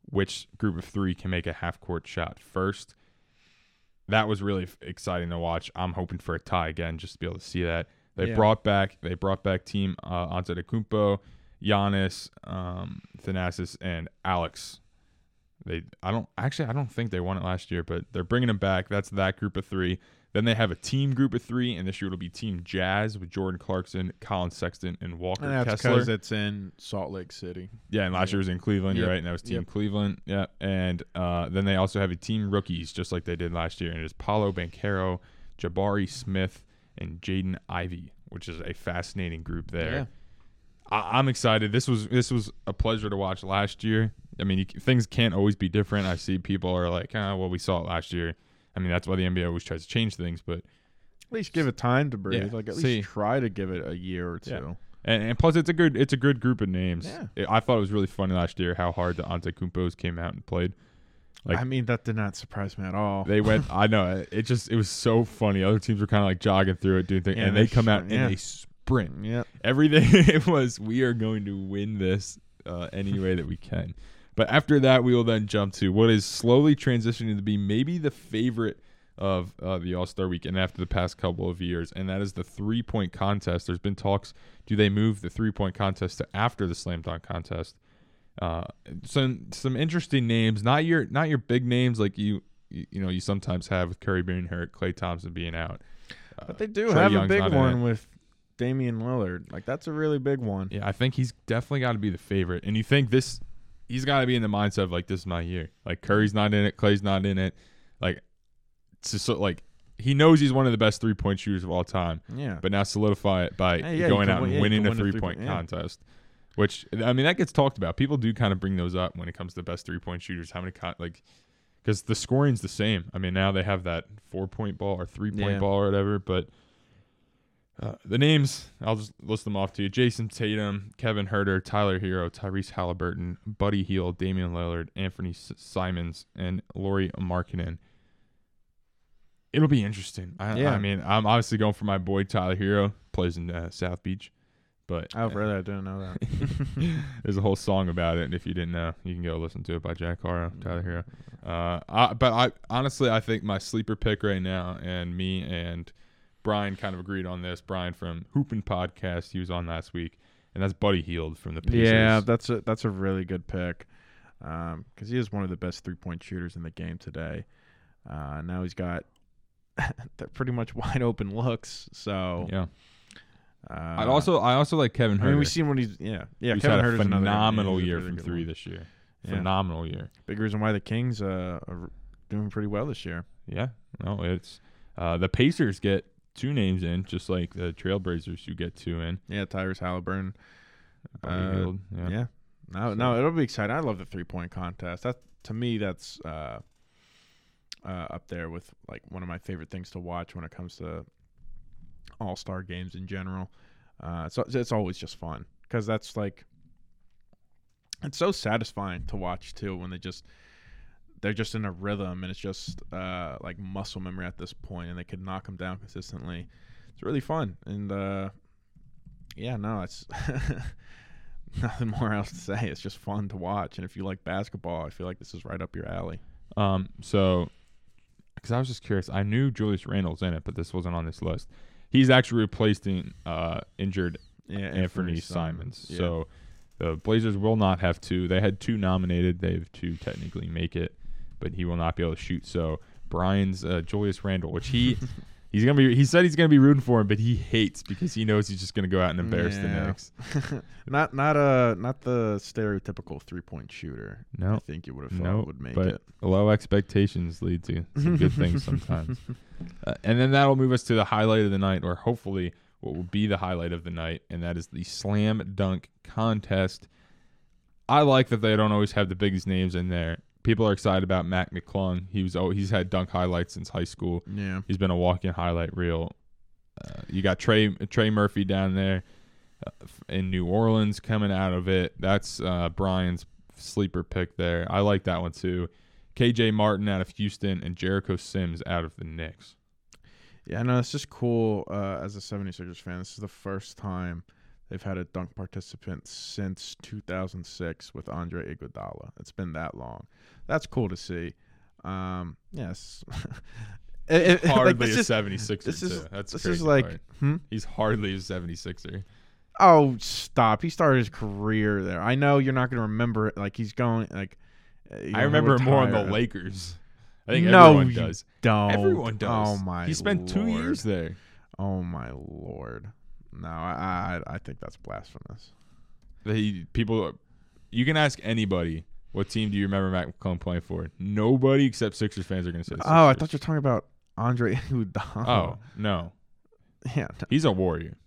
which group of three can make a half court shot first. That was really exciting to watch. I'm hoping for a tie again, just to be able to see that. They Yeah. brought back they brought back team uh, Antetokounmpo, Giannis, um, Thanasis, and Alex. They I don't actually I don't think they won it last year, but they're bringing them back. That's that group of three. Then they have a team group of three, and this year it'll be Team Jazz with Jordan Clarkson, Collin Sexton, and Walker And that's Kessler. because it's in Salt Lake City. Yeah, and last year was in Cleveland. You're Yep. right, and that was Team Yep. Cleveland. Yeah, and uh, then they also have a team rookies, just like they did last year, and it is Paolo Banchero, Jabari Smith, and Jaden Ivey, which is a fascinating group there. Yeah. I- I'm excited. This was this was a pleasure to watch last year. I mean, you, things can't always be different. I see people are like, ah, well, we saw it last year. I mean, that's why the NBA always tries to change things, but At least give it time to breathe. Yeah, Like at see. least try to give it a year or two. Yeah. And, and plus, it's a good it's a good group of names. Yeah. It- I thought it was really funny last year how hard the Antetokounmpos came out and played. Like- I mean, that did not surprise me at all. They went. (laughs) I know it just it was so funny. Other teams were kind of like jogging through it, doing things, Yeah, and they come out yeah. and they sprint. yeah. Everything (laughs) it was, we are going to win this uh, any way that we can. But after that, we will then jump to what is slowly transitioning to be maybe the favorite of uh, the All Star Weekend after the past couple of years, and that is the three point contest. There's been talks: do they move the three point contest to after the slam dunk contest? Uh, some some interesting names, not your not your big names like you you, know you sometimes have with Curry being hurt, Klay Thompson being out. Uh, But they do Trae have Young's a big one with Damian Lillard. Like that's a really big one. Yeah, I think he's definitely got to be the favorite. And you think this, he's got to be in the mindset of like, this is my year. Like Curry's not in it, Klay's not in it. Like, just so, like he knows he's one of the best three point shooters of all time. Yeah. But now solidify it by Hey, yeah, going out win- and yeah, winning a win a three three-point- point yeah. contest. Which I mean, that gets talked about. People do kind of bring those up when it comes to the best three point shooters. How many con- like because the scoring's the same. I mean, now they have that four point ball or three point ball or whatever, but. Uh, the names, I'll just list them off to you. Jayson Tatum, Kevin Huerter, Tyler Herro, Tyrese Halliburton, Buddy Hield, Damian Lillard, Anthony S- Simons, and Lauri Markkanen. It'll be interesting. I, Yeah. I mean, I'm obviously going for my boy Tyler Herro, plays in uh, South Beach, but Oh, really? I didn't know that. (laughs) there's a whole song about it. And if you didn't know, you can go listen to it by Jack Harlow, Tyler Herro. Uh, I, but I honestly, I think my sleeper pick right now, and me and Brian kind of agreed on this. Brian from Hoopin Podcast, he was on last week, and that's Buddy Hield from the Pacers. yeah, that's a that's a really good pick. Because he is one of the best three point shooters in the game today. Uh, now he's got (laughs) pretty much (laughs) wide open looks. So yeah. uh, I'd also, I also like Kevin I mean, we've seen what he's yeah yeah. He's Kevin had a Huerter's phenomenal year really from three one. this year. Yeah. Phenomenal year. Big reason why the Kings uh, are doing pretty well this year. Yeah, no, it's uh, the Pacers get two names in, just like the Trailblazers you get two in. Yeah, Tyrese Halliburton. Uh, Hield, Yeah. yeah. No, So- no, it'll be exciting. I love the three point contest. That to me, that's uh, uh, up there with like one of my favorite things to watch when it comes to All Star games in general. Uh, so it's always just fun because that's like it's so satisfying to watch too when they just they're just in a rhythm and it's just uh, like muscle memory at this point and they can knock them down consistently. It's really fun and uh, yeah, no, it's (laughs) nothing more else to say. It's just fun to watch, and if you like basketball, I feel like this is right up your alley. Um, so, because I was just curious, I knew Julius Randle's in it, but this wasn't on this list. He's actually replacing uh, injured Yeah, Anthony Simons. Yeah. So the Blazers will not have two. They had two nominated. They have two technically make it, but he will not be able to shoot. So Brian's uh, Julius Randle, which he (laughs) he's gonna be. He said he's gonna be rooting for him, but he hates because he knows he's just gonna go out and embarrass the Yeah. Knicks. (laughs) not not a not the stereotypical three point shooter. No, I think you would have thought no, would make but it. low expectations lead to some good things (laughs) sometimes. Uh, and then that'll move us to the highlight of the night, or hopefully what will be the highlight of the night, and that is the slam dunk contest. I like that they don't always have the biggest names in there. People are excited about Mac McClung. He was oh, he's had dunk highlights since high school. Yeah, He's been a walk-in highlight reel. Uh, you got Trey Trey Murphy down there uh, in New Orleans coming out of it. That's uh, Brian's sleeper pick there. I like that one too. KJ Martin out of Houston and Jericho Sims out of the Knicks. yeah. No, it's just cool. Uh, as a 76ers fan, this is the first time they've had a dunk participant since 2006 with Andre Iguodala. It's been that long. That's cool to see. Um, yes. (laughs) It- it- like, Hardly this a is- 76er this is too. That's this crazy is like hmm? he's hardly a 76er. Oh, stop! He started his career there. I know you're not going to remember it. Like he's going like You I remember him more on the. Lakers. I think No, everyone does. Don't. Everyone does. Oh my. He spent two years there. Oh my lord. No, I I, I think that's blasphemous. He, people, you can ask anybody. What team do you remember Mac McClung playing for? Nobody except Sixers fans are going to say. The Oh, I thought you were talking about Andre (laughs) Iguodala. Oh no, (laughs) yeah. he's a warrior.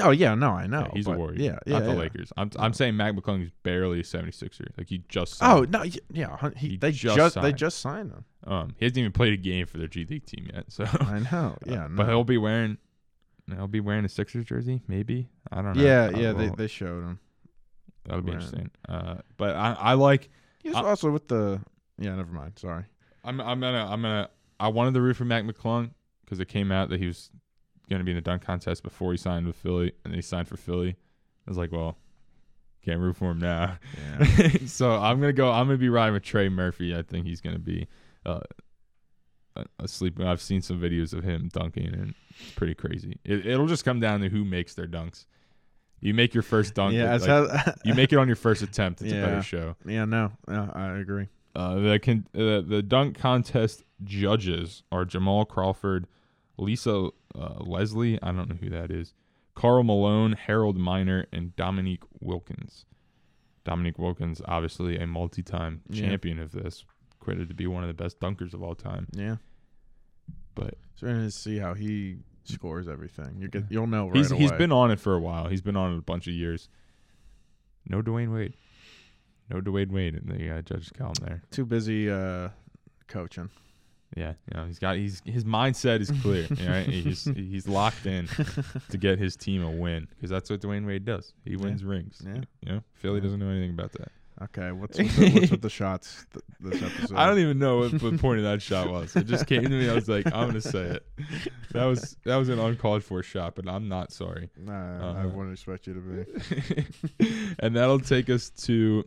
Oh yeah, no, I know. Yeah, he's a warrior. Yeah, yeah. not the yeah. Lakers. I'm I'm saying Mac McClung is barely a 76er. Like he just. Signed. Oh no, yeah. He, He they just just, they signed. just signed him. Um, he hasn't even played a game for their G League team yet. So, I know. (laughs) Yeah, no. but he'll be wearing. He'll be wearing a Sixers jersey, maybe. I don't know. yeah, I yeah. They they showed him. that'll be wearing- interesting. Uh, but I I like. He was I- also with the. Yeah, never mind. Sorry. I'm I'm gonna I'm gonna I wanted to root for Mac McClung because it came out that he was gonna be in the dunk contest before he signed with Philly, and then he signed for Philly. I was like, well, can't root for him now. Yeah. (laughs) so I'm gonna go. I'm gonna be riding with Trey Murphy. I think he's gonna be uh, a- asleep. I've seen some videos of him dunking, and it's pretty crazy. It, it'll just come down to who makes their dunks. You make your first dunk. yeah, like, how- you make it on your first attempt. It's a better show. yeah, no, yeah, I agree. Uh, the con- uh, the dunk contest judges are Jamal Crawford, Lisa uh, Leslie. I don't know who that is. Karl Malone, Harold Miner, and Dominique Wilkins. Dominique Wilkins, obviously a multi-time Yeah. champion of this, credited to be one of the best dunkers of all time. Yeah, But so we're gonna see how he scores everything. You get, you'll know right he's away. he's been on it for a while. He's been on it a bunch of years. No Dwyane Wade. No Dwyane Wade in the uh, judges column there. too busy uh, coaching. Yeah, you know, he's got he's his mindset is clear. you know, he's he's locked in (laughs) to get his team a win because that's what Dwyane Wade does. He Yeah. wins rings. Yeah. You know, Philly Yeah. doesn't know anything about that. Okay, what's with the, what's with the (laughs) shots th- this episode? I don't even know what the point of that shot was. It just came to me. I was like, I'm gonna say it. That was that was an uncalled for shot, but I'm not sorry. Nah, I Uh, wouldn't expect you to be. (laughs) and that'll take us to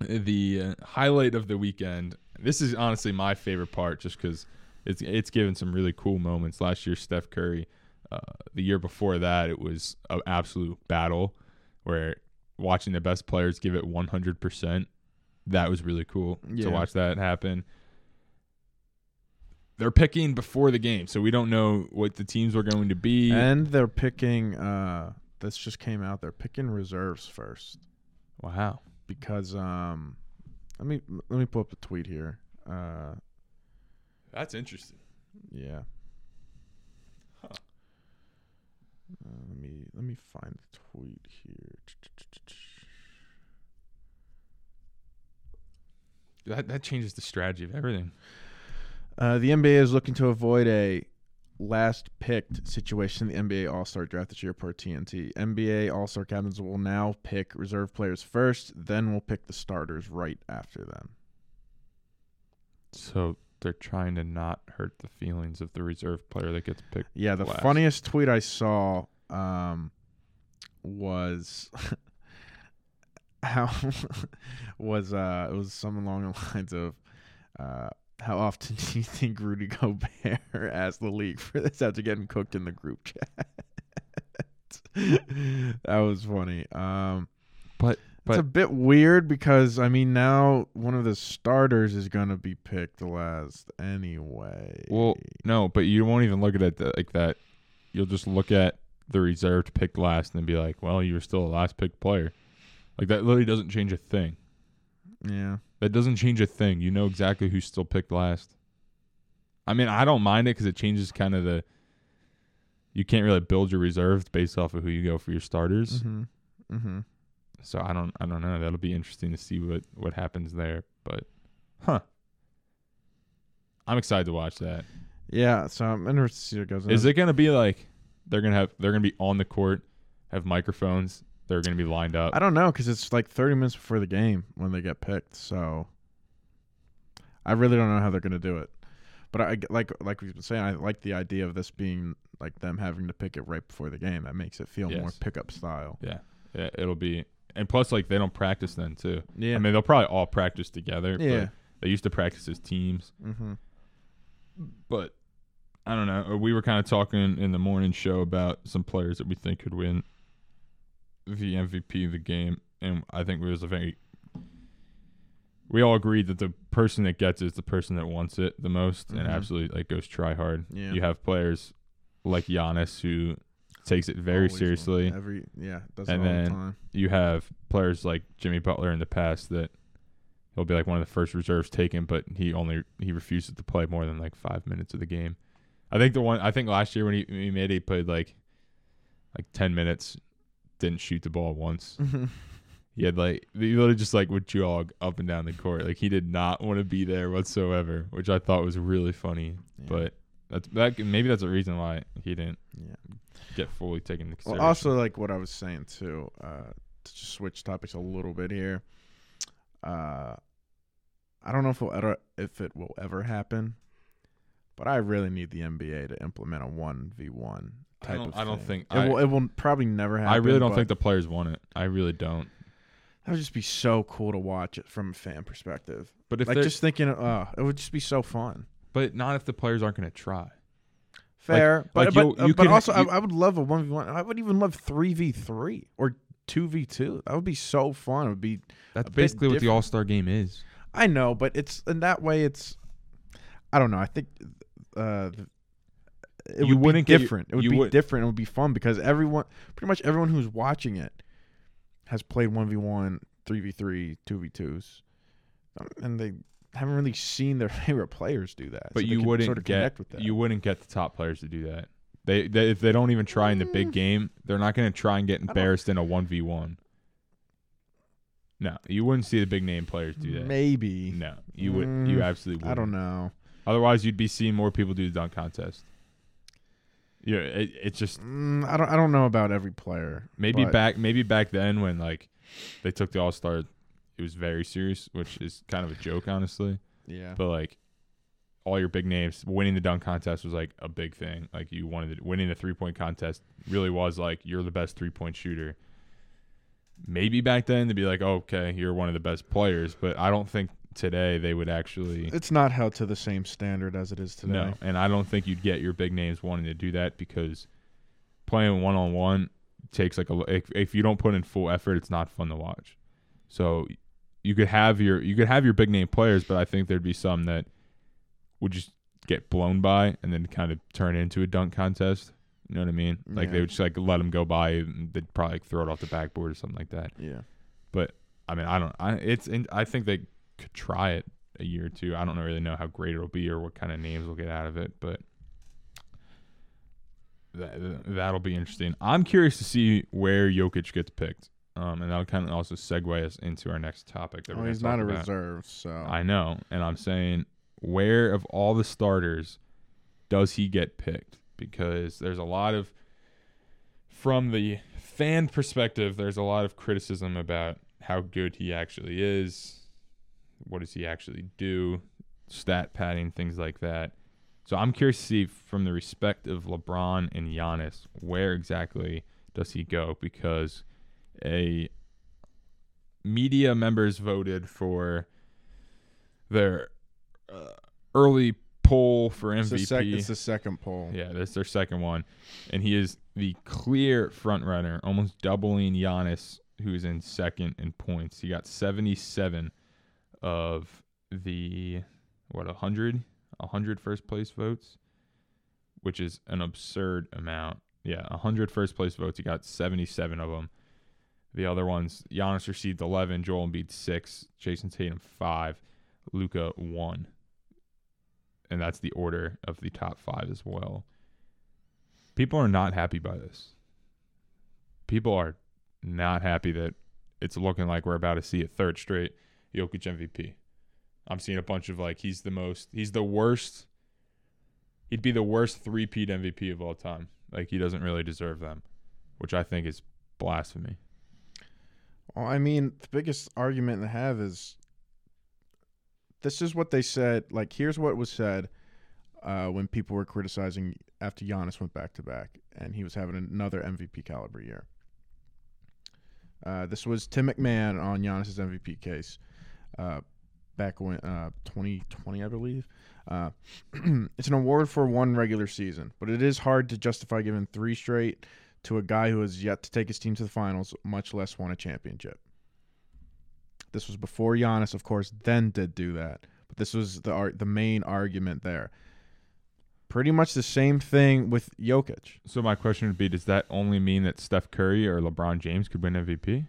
the uh, highlight of the weekend. This is honestly my favorite part, just because it's it's given some really cool moments. Last year, Steph Curry. Uh, the year before that, it was an absolute battle where watching the best players give it 100%. That was really cool Yeah. to watch that happen. They're picking before the game, so we don't know what the teams are going to be. And they're picking. Uh, this just came out. They're picking reserves first wow. because um, let me let me pull up the tweet here. Uh, That's interesting. yeah. Huh. Uh, let me let me find the tweet here. That that changes the strategy of everything. Uh, the NBA is looking to avoid a last picked situation in the NBA All Star draft this year per TNT. NBA All Star captains will now pick reserve players first, then we'll pick the starters right after them. So they're trying to not hurt the feelings of the reserve player that gets picked. Yeah, the last. funniest tweet I saw um, was (laughs) how was uh it was something along the lines of uh how often do you think Rudy Gobert (laughs) asked the league for this after getting cooked in the group chat? (laughs) that was funny. Um But it's a bit weird because I mean now one of the starters is gonna be picked last anyway. well, no, but you won't even look at it like that. You'll just look at the reserved pick last and then be like, "Well, you were still a last pick player." Like that literally doesn't change a thing. yeah. That doesn't change a thing. You know exactly who's still picked last. I mean, I don't mind it because it changes kind of the. You can't really build your reserves based off of who you go for your starters. Mm-hmm. Mm-hmm. So I don't I don't know. That'll be interesting to see what what happens there. But huh. I'm excited to watch that. Yeah, so I'm interested to see what goes. on. Is it gonna be like they're gonna have they're gonna be on the court, have microphones, they're gonna be lined up. I don't know because it's like 30 minutes before the game when they get picked. So I really don't know how they're gonna do it. But I like like we've been saying, I like the idea of this being like them having to pick it right before the game. That makes it feel more pickup style. Yeah. Yeah, it'll be and plus like they don't practice then too. Yeah. I mean they'll probably all practice together. Yeah. But they used to practice as teams. mm-hmm. But I don't know. We were kind of talking in the morning show about some players that we think could win the MVP of the game, and I think it was a very we all agreed that the person that gets it is the person that wants it the most and Mhm. absolutely like goes try hard. Yeah. You have players like Giannis who takes it very Always seriously. Every yeah, does And it all then- the time. You have players like Jimmy Butler in the past that he'll be like one of the first reserves taken, but he only he refuses to play more than like five minutes of the game. I think the one I think last year when he, when he made it, he played like like ten minutes, didn't shoot the ball once. (laughs) He had like he literally just like would jog up and down the court. Like he did not want to be there whatsoever, which I thought was really funny. Yeah. But that's that maybe that's a reason why he didn't yeah. get fully taken into Well, consideration. also like what I was saying too. Uh, to just switch topics a little bit here. Uh, I don't know if ever if it will ever happen, but I really need the NBA to implement a one v one I type don't- of. I don't thing. think- it I- will. It will probably never happen. I really don't think the players want it. I really don't. that would just be so cool to watch it from a fan perspective. But if like just thinking, uh, it would just be so fun. But not if the players aren't going to try. Fair, like but you'll- but, uh, you but can- also you- I, I would love a one v one. I would even love three v three or two v two. That would be so fun. It would be. That's basically what the. All Star game is. I know, but it's in that way. It's. I don't know. I think. Uh, it You would be get different. it would be would- different. It would be fun because everyone, pretty much everyone who's watching it, has played one v one, three v three, two v twos, and they haven't really seen their (laughs) favorite players do that. But so you wouldn't sort of get with that. you wouldn't get the top players to do that. They, they if they don't even try in the Mm. big game, they're not going to try and get embarrassed in a one v one. No, you wouldn't see the big name players do that. Maybe. No, you would. You Mm, absolutely would. I don't know. Otherwise, you'd be seeing more people do the dunk contest. Yeah, it, it's just Mm, I don't. I don't know about every player. maybe back maybe back then when like they took the All Star, it was very serious, which is kind of a joke, honestly. Yeah. But like all your big names, winning the dunk contest was like a big thing. Like you wanted to, winning the three point contest really was like you're the best three point shooter. Maybe back then they'd be like, oh, okay, you're one of the best players, but I don't think today they would actually. It's not held to the same standard as it is today. No, and I don't think you'd get your big names wanting to do that because playing one on one takes like a. If, if you don't put in full effort, it's not fun to watch. So you could have your you could have your big name players, but I think there'd be some that would just get blown by and then kind of turn into a dunk contest. You know what I mean? Like they would just like let them go by and they'd probably like, throw it off the backboard or something like that. Yeah. But I mean, I don't. I it's. In, I think they could try it a year or two. I don't really know how great it'll be or what kind of names we'll get out of it, but that that'll be interesting. I'm curious to see where Jokic gets picked, um, and that'll kind of also segue us into our next topic. That Oh, he's not a about. reserve, so I know, and I'm saying where of all the starters does he get picked? Because there's a lot of from the fan perspective, there's a lot of criticism about how good he actually is. What does he actually do? Stat padding, things like that. So I'm curious to see from the respect of LeBron and Giannis, where exactly does he go? Because a media members voted for their uh, early poll for it's the, MVP. sec- it's the second poll. Yeah, that's their second one, and he is the clear front runner, almost doubling Giannis, who's in second in points. He got seventy-seven of the what a hundred, a hundred first place votes, which is an absurd amount. Yeah, a hundred first place votes. He got seventy-seven of them. The other ones, Giannis received eleven, Joel Embiid six, Jayson Tatum five, Luka one and that's the order of the top five as well. People are not happy by this. People are not happy that it's looking like we're about to see a third straight Jokic MVP. I'm seeing a bunch of like he's the most he's the worst he'd be the worst three-peat MVP of all time. Like he doesn't really deserve them, which I think is blasphemy. Well, I mean, the biggest argument they have is this is what they said. Like, here's what was said uh, when people were criticizing after Giannis went back to back and he was having another MVP caliber year. Uh, this was Tim McMahon on Giannis's MVP case uh, back when uh, 2020, I believe. Uh, (clears throat) it's an award for one regular season, but it is hard to justify giving three straight to a guy who has yet to take his team to the finals, much less won a championship. This was before Giannis, of course, then did do that. But this was the ar- the main argument there. Pretty much the same thing with Jokic. So my question would be: Does that only mean that Steph Curry or LeBron James could win MVP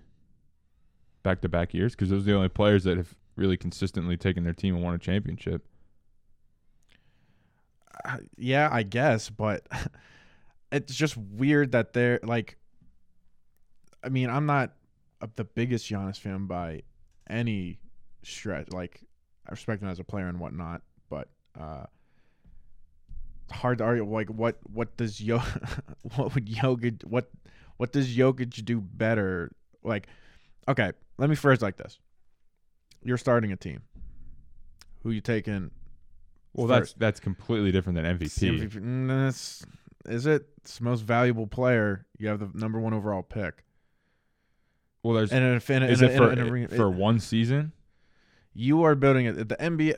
back to back years? Because those are the only players that have really consistently taken their team and won a championship. Uh, yeah, I guess, but (laughs) it's just weird that they're like. I mean, I'm not the biggest Giannis fan by any stretch. Like, I respect him as a player and whatnot, but uh, hard to argue. Like, what what does Yo, (laughs) what would Jokic what what does Jokic do better? Like, okay, let me phrase like this: You're starting a team. Who you taking? Well, First. that's that's completely different than MVP. MVP. Mm, that's- is it? It's the most valuable player. You have the number one overall pick. Well, there's And if is it for in a- in a- for one season? you are building it. The NBA,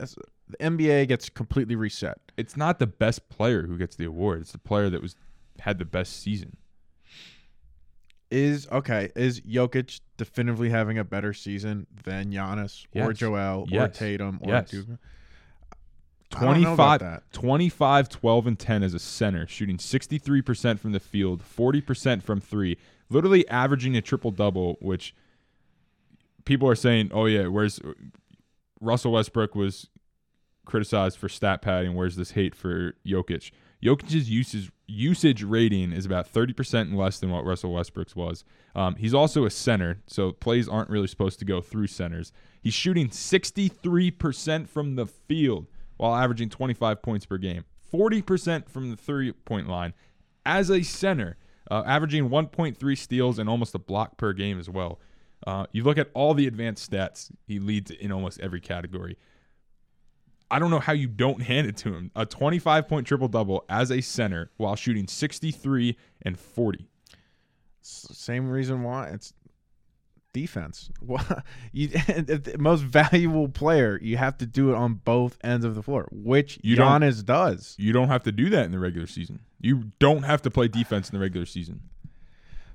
the NBA gets completely reset. It's not the best player who gets the award. It's the player that was had the best season. Is okay. Is Jokic definitively having a better season than Giannis or Yes. Joel or Tatum or Yes. Duke? I 25, 25, 12, and 10 as a center, shooting 63% from the field, 40% from three, literally averaging a triple double, which people are saying, oh, yeah, where's Russell Westbrook was criticized for stat padding. Where's this hate for Jokic? Jokic's usage, usage rating is about 30% less than what Russell Westbrook's was. Um, he's also a center, so plays aren't really supposed to go through centers. He's shooting 63% from the field while averaging 25 points per game, 40% from the three point line as a center, uh, averaging 1.3 steals and almost a block per game as well. Uh, you look at all the advanced stats, he leads in almost every category. I don't know how you don't hand it to him. A 25 point triple double as a center while shooting 63 and 40. S- Same reason why it's defense. (laughs) You (laughs) the most valuable player, you have to do it on both ends of the floor, which You Giannis does. You don't have to do that in the regular season. You don't have to play defense in the regular season.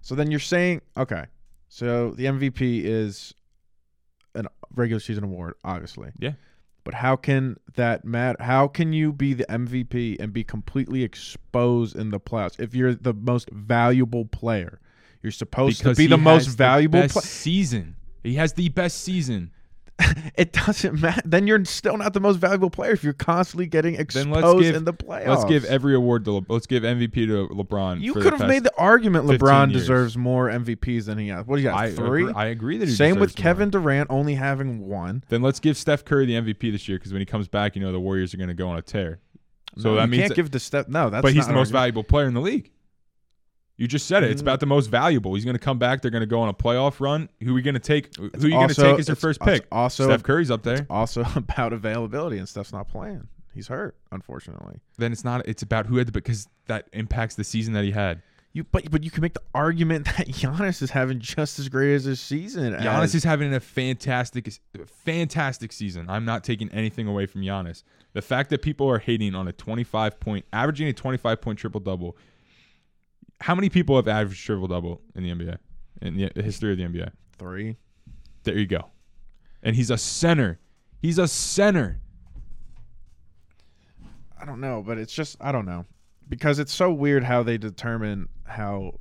So then you're saying, okay, so the MVP is a regular season award, obviously. Yeah. But how can that matter? How can you be the MVP and be completely exposed in the playoffs if you're the most valuable player? You're supposed to be he the most valuable best player. season. He has the best season. (laughs) It doesn't matter. Then you're still not the most valuable player if you're constantly getting exposed Then let's give- in the playoffs. Let's give every award to Le- let's give MVP to LeBron. You could have made the argument LeBron years. deserves more MVPs than he has. What do you got? I three. Agree, I agree that he Same with deserves more. Kevin Durant only having one. Then let's give Steph Curry the MVP this year because when he comes back, you know the Warriors are going to go on a tear. So No, that you means can't that- give the step. No, that's but he's the most argument. valuable player in the league. You just said it. It's Mm. about the most valuable. He's going to come back. They're going to go on a playoff run. Who are we going to take? Who are you going to take as your first pick? also- Steph Curry's up there. Also (laughs) about availability and Steph's not playing. He's hurt, unfortunately. Then it's not. It's about who had the because that impacts the season that he had. You but but you can make the argument (laughs) that Giannis is having just as great as his season. Giannis as, is having a fantastic, fantastic season. I'm not taking anything away from Giannis. The fact that people are hating on a 25 point, averaging a 25 point triple double. How many people have averaged triple double in the NBA in the history of the NBA? three. There you go. And he's a center. He's a center. I don't know, but it's just I don't know because it's so weird how they determine how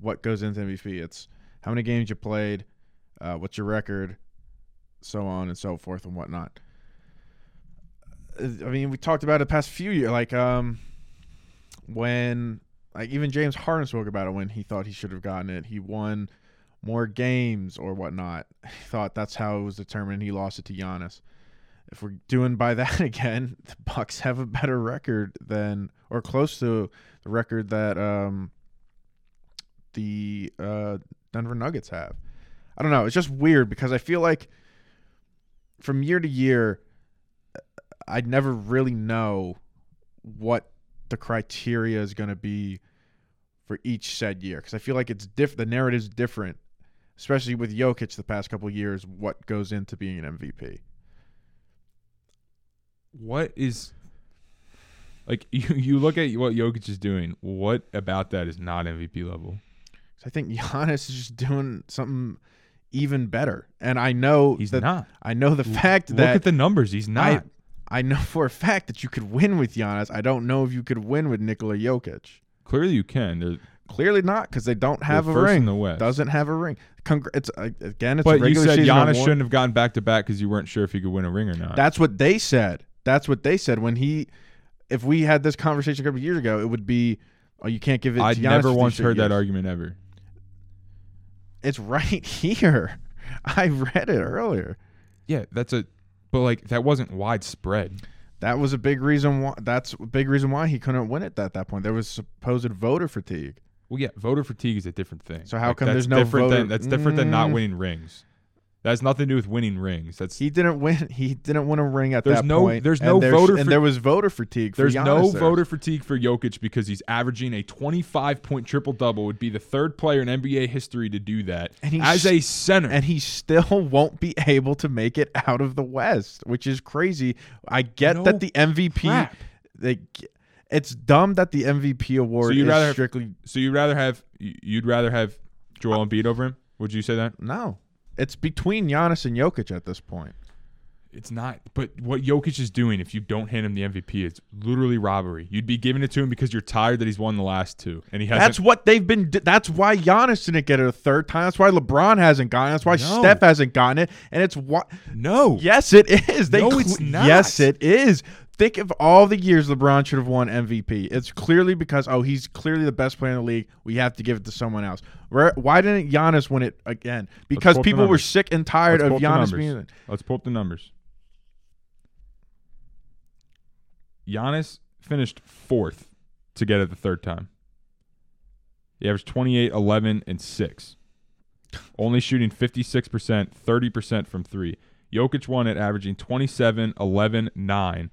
what goes into MVP. It's how many games you played, uh, what's your record, so on and so forth and whatnot. Uh, I mean, we talked about it the past few years, like um, when like even James Harden spoke about it when he thought he should have gotten it. He won more games or whatnot. (laughs) He thought that's how it was determined. He lost it to Giannis if we're doing by (laughs) that again, the Bucks have a better record than or close to the record that um the uh Denver Nuggets have. I don't know, it's just weird because I feel like from year to year I'd never really know what the criteria is going to be for each said year because I feel like it's diff the narrative's different, especially with Jokic the past couple years what goes into being an MVP. What is like (laughs) you, you look at what Jokic is doing. What about that is not MVP level? I think Giannis is just doing something even better. And I know He's that not. I know the fact Look that look at the numbers. He's not. I know (laughs) for a fact that you could win with Giannis. I don't know if you could win with Nikola Jokic. Clearly, you can. They're- Clearly not because they don't have a first in ring. the West. Doesn't have a ring. Congr- it's uh, again. It's a but you regular said season Giannis award. shouldn't have gotten back to back because you weren't sure if he could win a ring or not. That's what they said. That's what they said when he. If we had this conversation a couple years ago, it would be, "Oh, you can't give it." I to Giannis never for once heard that years. argument ever. It's (laughs) right here. I read it earlier. Yeah, that's a. But like that wasn't widespread. That was a big reason why. That's a big reason why he couldn't win it at that point. There was supposed voter fatigue. Well, yeah, voter fatigue is a different thing. So how Like, come there's no different voter- Than, that's different than not Mm. winning rings. That has nothing to do with winning rings. That's He didn't win. (laughs) He didn't win a ring at There's that no- point. there's no voter and there was voter fatigue. There's Giannis no there. voter fatigue for Jokic because he's averaging a 25 point triple double. Would be the third player in NBA history to do that And as a center. and he still (laughs) won't be able to make it out of the West, which is crazy. I get No that the MVP, crap. they, it's dumb that the MVP award so you'd is rather have- strictly so you'd rather have you'd rather have Joel Embiid over him? Would you say that? no. It's between Giannis and Jokic at this point. It's not. But what Jokic is doing, if you don't hand him the MVP, it's literally robbery. You'd be giving it to him because you're tired that he's won the last two, and he hasn't. That's what they've been. That's why Giannis didn't get it a third time. That's why LeBron hasn't gotten. it. That's why No. Steph hasn't gotten it. And it's what. no. Yes, it is. They No, cl- it's not. Yes, it is. Think of all the years LeBron should have won MVP. It's clearly because oh he's clearly the best player in the league. We have to give it to someone else. Where, why didn't Giannis win it again? Because pull up the people were sick and tired Let's of Giannis being. Let's pull up the numbers. Giannis finished fourth to get it the third time. He averaged 28, 11, and 6. Only shooting 56%, 30% from three. Jokic won it, averaging 27, 11, 9.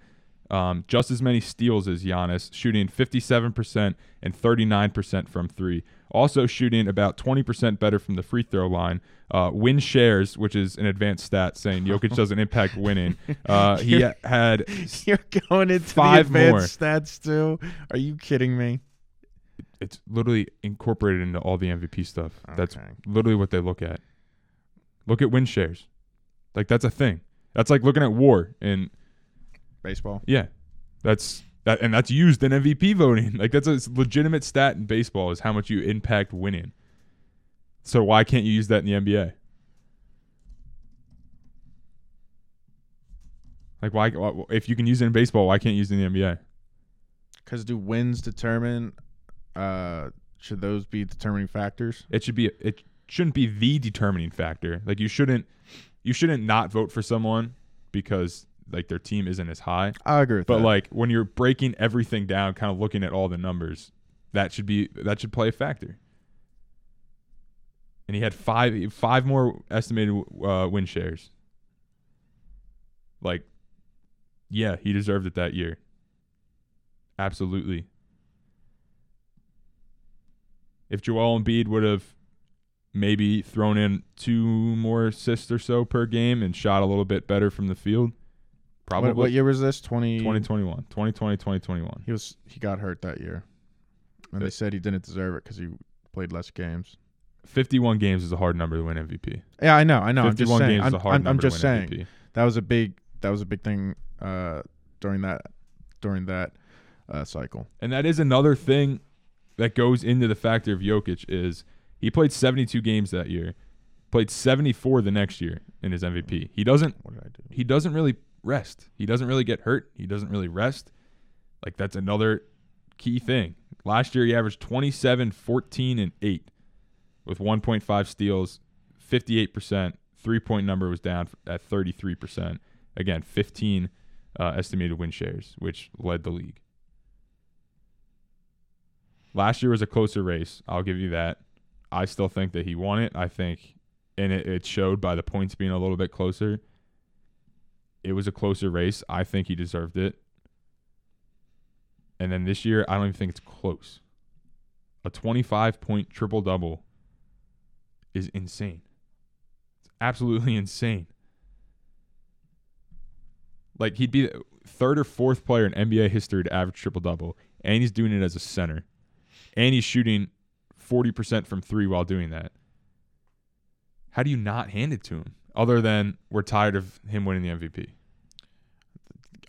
Um, just as many steals as Giannis, shooting 57% and 39% from three. Also shooting about 20% better from the free throw line. Uh, win shares, which is an advanced stat saying Jokic (laughs) doesn't impact winning. Uh, he You're- (laughs) had You're going into Five the advanced stats too. Are you kidding me? it's literally incorporated into all the MVP stuff. That's literally what they look at. Look at win shares. Like that's a thing. That's like looking at war and Baseball. yeah. That's that and that's used in MVP voting. (laughs) Like that's a legitimate stat in baseball is how much you impact winning. So why can't you use that in the NBA? Like why if you can use it in baseball, why can't you use it in the NBA? Because do wins determine? Uh, should those be determining factors? it should be it shouldn't be the determining factor. Like you shouldn't you shouldn't not vote for someone because like their team isn't as high. I agree with But that. like when you're breaking everything down, kind of looking at all the numbers, that should be that should play a factor. And he had five five more estimated uh, win shares. Like, yeah, he deserved it that year. Absolutely. If Joel Embiid would have maybe thrown in two more assists or so per game and shot a little bit better from the field, probably what, what year was this? 20, 2021 2020 2021 He was he got hurt that year, and they said he didn't deserve it because he played less games. 51 games is a hard number to win mvp Yeah, I know, I know. I'm just 51 saying. games I'm, is a hard I'm- I'm number just to win saying MVP. that was a big that was a big thing uh, during that during that uh, cycle. and that is another thing that goes into the factor of Jokic is he played 72 games that year played 74 the next year in his mvp he doesn't What did I do? he doesn't really rest. He doesn't really get hurt. He doesn't really rest. Like that's another key thing. Last year he averaged 27 14 and 8 with 1.5 steals 58% three point number was down at 33% again 15 uh, estimated win shares which led the league. Last year was a closer race. I'll give you that. I still think that he won it. I think and it, it showed by the points being a little bit closer it was a closer race. I think he deserved it. And then this year i don't even think it's close. A 25 point triple double is insane. It's absolutely (laughs) insane. Like he'd be the third or fourth player in NBA history to average triple double, and he's doing it as a center, and he's shooting forty percent from three while doing that. How do you not hand it to him? Other than we're tired of him winning the MVP.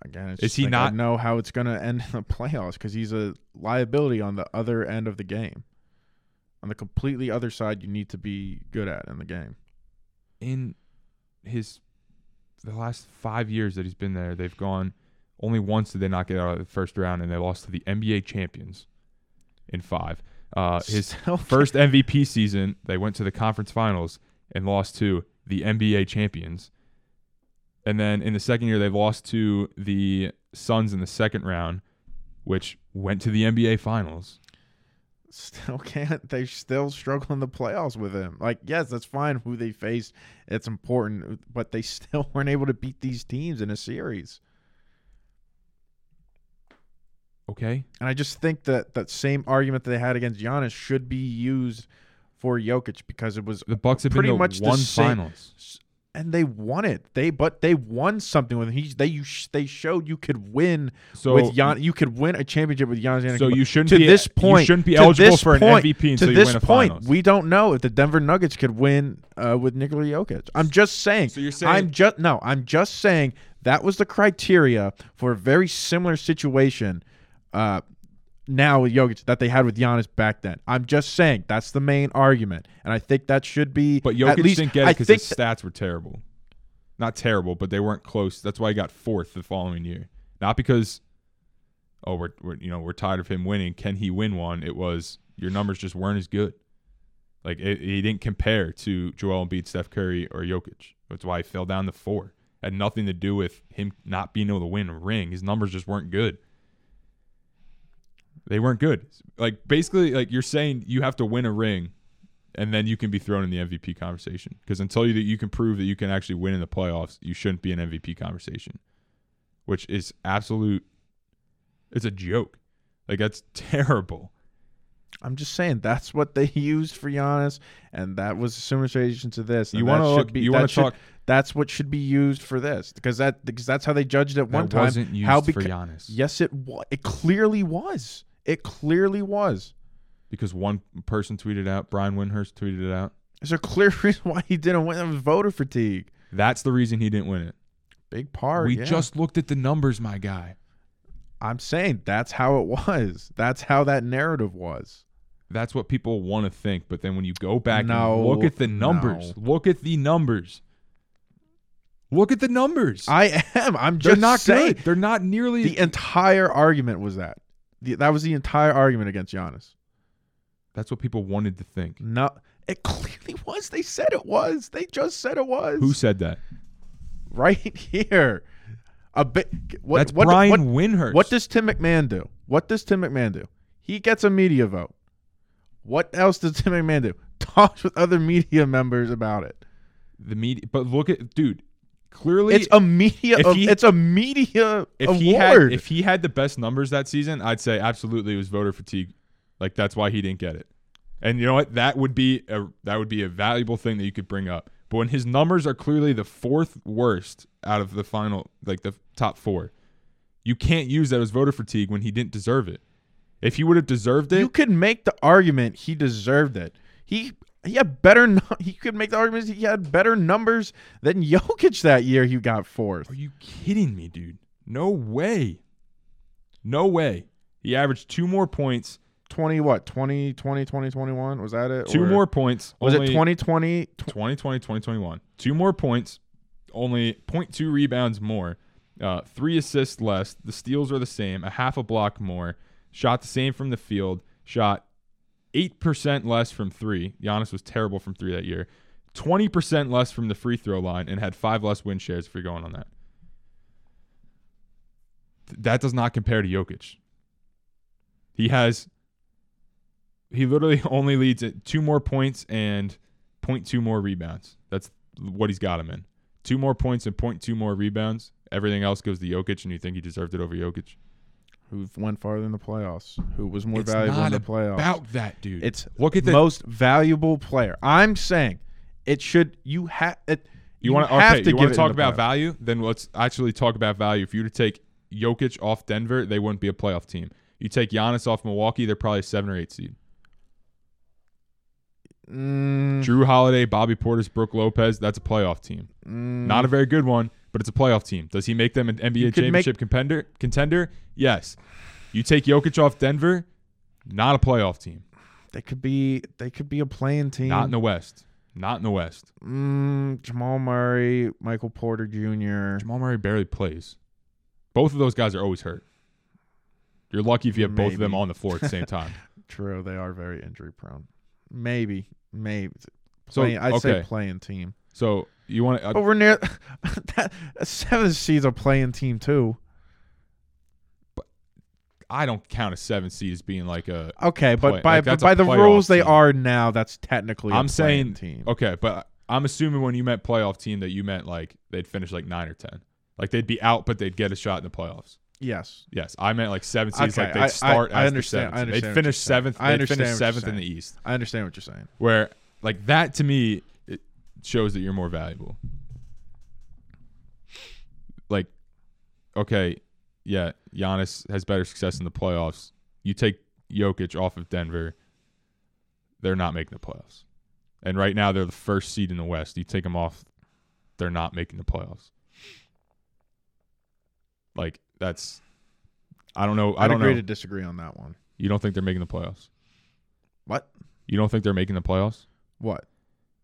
Again, it's Is just he like, I not- know how it's going to end in the (laughs) playoffs because he's a liability on the other end of the game. On the completely other side, you need to be good at in the game. in his the last five years that he's been there, they've gone only once did they not get out of the first round, and they lost to the NBA champions in five. Uh, his (laughs) first MVP season, they went to the conference finals and lost to the NBA champions. And then in the second year, they lost to the Suns in the second round, which went to the NBA finals. still (laughs) can't. They still struggle in the playoffs with him. Like, yes, that's fine who they faced. It's important, but they (laughs) still weren't able to beat these teams in a series. Okay, And I just think that that same argument that they had against Giannis should be used for Jokic because it was the Bucks have Pretty been to much the one same- finals. and they won it. They but they won something with him. He they you sh- they showed you could win So with Gian. You could win a championship with Giannis. So you shouldn't to be this point. You shouldn't be eligible for an point- MVP to until you this win a point, finals. we don't know if the Denver Nuggets could win uh, with Nikola Jokic. I'm just saying. So you're saying- I'm just no. I'm just saying that was the criteria for a very similar situation. Uh, now with Jokic that they had with Giannis back then. I'm just saying that's the main argument, and I think that should be. But at Jokic least, didn't get it because his stats were terrible. Not terrible, but they weren't close. That's why he got fourth the following year. Not because, oh, we're, we're you know we're tired of him winning. Can he win one? It was your numbers just weren't as good. Like it, he didn't compare to Joel Embiid, Steph Curry, or Jokic. That's why he fell down to four. Had nothing to do with him not being able to win a ring. His numbers just weren't good. They weren't good. Like basically, like you're saying, you have to win a ring and then you can be thrown in the MVP conversation. Because until you that you can prove that you can actually win in the playoffs, you shouldn't be an MVP conversation, which is absolute. It's a joke. Like that's (laughs) terrible. I'm just saying that's what they (laughs) used for Giannis, and that was a similar situation to this. You want to look? be- You want to talk? That's what should be used for this because that because that's how they judged it one that time. wasn't used how for beca- Giannis. Yes, it was. It clearly was. It clearly was. because one person tweeted out, Brian Windhorst tweeted it out. There's a clear (laughs) reason why he didn't win. It was voter fatigue. That's the reason he didn't win it. Big part. we yeah. just looked at the numbers, my guy. I'm saying that's how it was. That's how that narrative was. That's what people want to think. But then when you go back No, and look at the numbers, look at the numbers. Look at the numbers. I am. I'm just They're not saying. good. They're not nearly. The entire argument was that. The, that was the entire argument against Giannis. that's what people wanted to think. No, it clearly was. They said it was. They just said it was. Who said that? right here? A bit. What, That's what, Brian What, Windhurst. what does Tim McMahon do? What does Tim McMahon do? He gets a media vote. What else does (laughs) Tim McMahon do? Talks with other media members about it. the media? But look at dude. Clearly, It's a media. he- it's a media if award. he had if he had the best numbers that season, I'd say absolutely it was voter fatigue. Like that's why he didn't get it. And you know what? That would be a that would be a valuable thing that you could bring up. But when his numbers are clearly the fourth worst out of the final, like the top four, you can't use that as voter fatigue when he didn't deserve it. If he would have deserved it, you could make the argument he deserved it. He he had better. (laughs) He could make the argument he had better numbers than (laughs) Jokic that year. He got fourth. Are you kidding me, dude? No way. No way. He averaged two more points. 20 what 20 20 20 21 was that it Two Or more points. was only it 2020 2020, 2021. Two more points. Only 0.2 rebounds more. Uh, three assists less. The steals are the same. A half a block more. Shot the same from the field. Shot 8% less from three. Giannis was terrible from three that year. 20% less from the free throw line and had five less win shares if you're going on that. That does not compare to Jokic. He has he literally (laughs) only leads at two more points and 0.2 more rebounds. That's what he's got him in. Two more points and 0.2 more rebounds. Everything else goes to Jokic, and you think he deserved it over Jokic? Who went farther in the playoffs who was more It's valuable in the playoffs About that, dude. it's look at the. most valuable player i'm saying it should you have it you want to have okay? to you give want it to talk about playoffs. value? Then let's actually talk about value. If you were to take Jokic off Denver, they wouldn't be a playoff team. You take Giannis off Milwaukee, they're probably a seven or eight seed. Mm, Jrue Holiday, Bobby Portis, Brook Lopez. That's a playoff team. Not a very good one, but it's a playoff team. Does he make them an NBA could make- championship contender? Contender? Yes. You take Jokic off Denver, not a playoff team. They could be. They could be a play-in team. Not in the West. Not in the West. Mm, Jamal Murray, Michael Porter Jr. Jamal Murray barely plays. Both of those guys are always hurt. You're lucky if you have both of them Maybe. on the floor at the same (laughs) time. True, they are very injury prone. Maybe, maybe. So, Play, I'd say play-in team. So you want to? Uh, but we're near (laughs) that seven seeds a playing team too. But I don't count a seven seed as being like a. Okay, but by like, but by the rules they are now, that's technically. I'm saying team. okay, but I'm assuming when you meant playoff team that you meant like they'd finish like nine or ten, like they'd be out but they'd get a shot in the playoffs. Yes, Yes, I meant like seven seeds, Okay, like they'd I- I- start I understand- the I understand They'd finish seventh. I understand finish seventh in the. East. I understand what you're saying. Where like that to me shows that you're more valuable. Like, okay, yeah, Giannis has better success in the playoffs. You take Jokic off of Denver, they're not making the playoffs. And right now they're the first seed in the West. You take them off, they're not making the playoffs. Like that's, I don't know. I I'd don't agree know. to disagree on that one. you don't think they're making the playoffs? What? You don't think they're making the playoffs? What?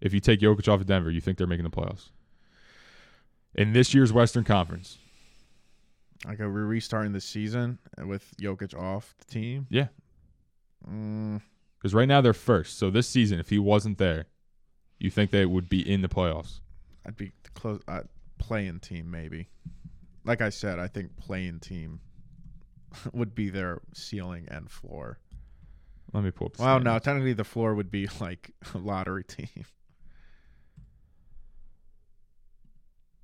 If you take Jokic off of Denver, you think they're making the playoffs? In this year's Western Conference, Like are we restarting the season with Jokic off the team? Yeah. Mm, because right now they're first. So this season, if he wasn't there, you think they would be in the playoffs? I'd be close. Uh, playing team maybe. Like I said, I think playing team (laughs) would be their ceiling and floor. Let me pull up. The Well, no, technically the floor would be like a (laughs) lottery team.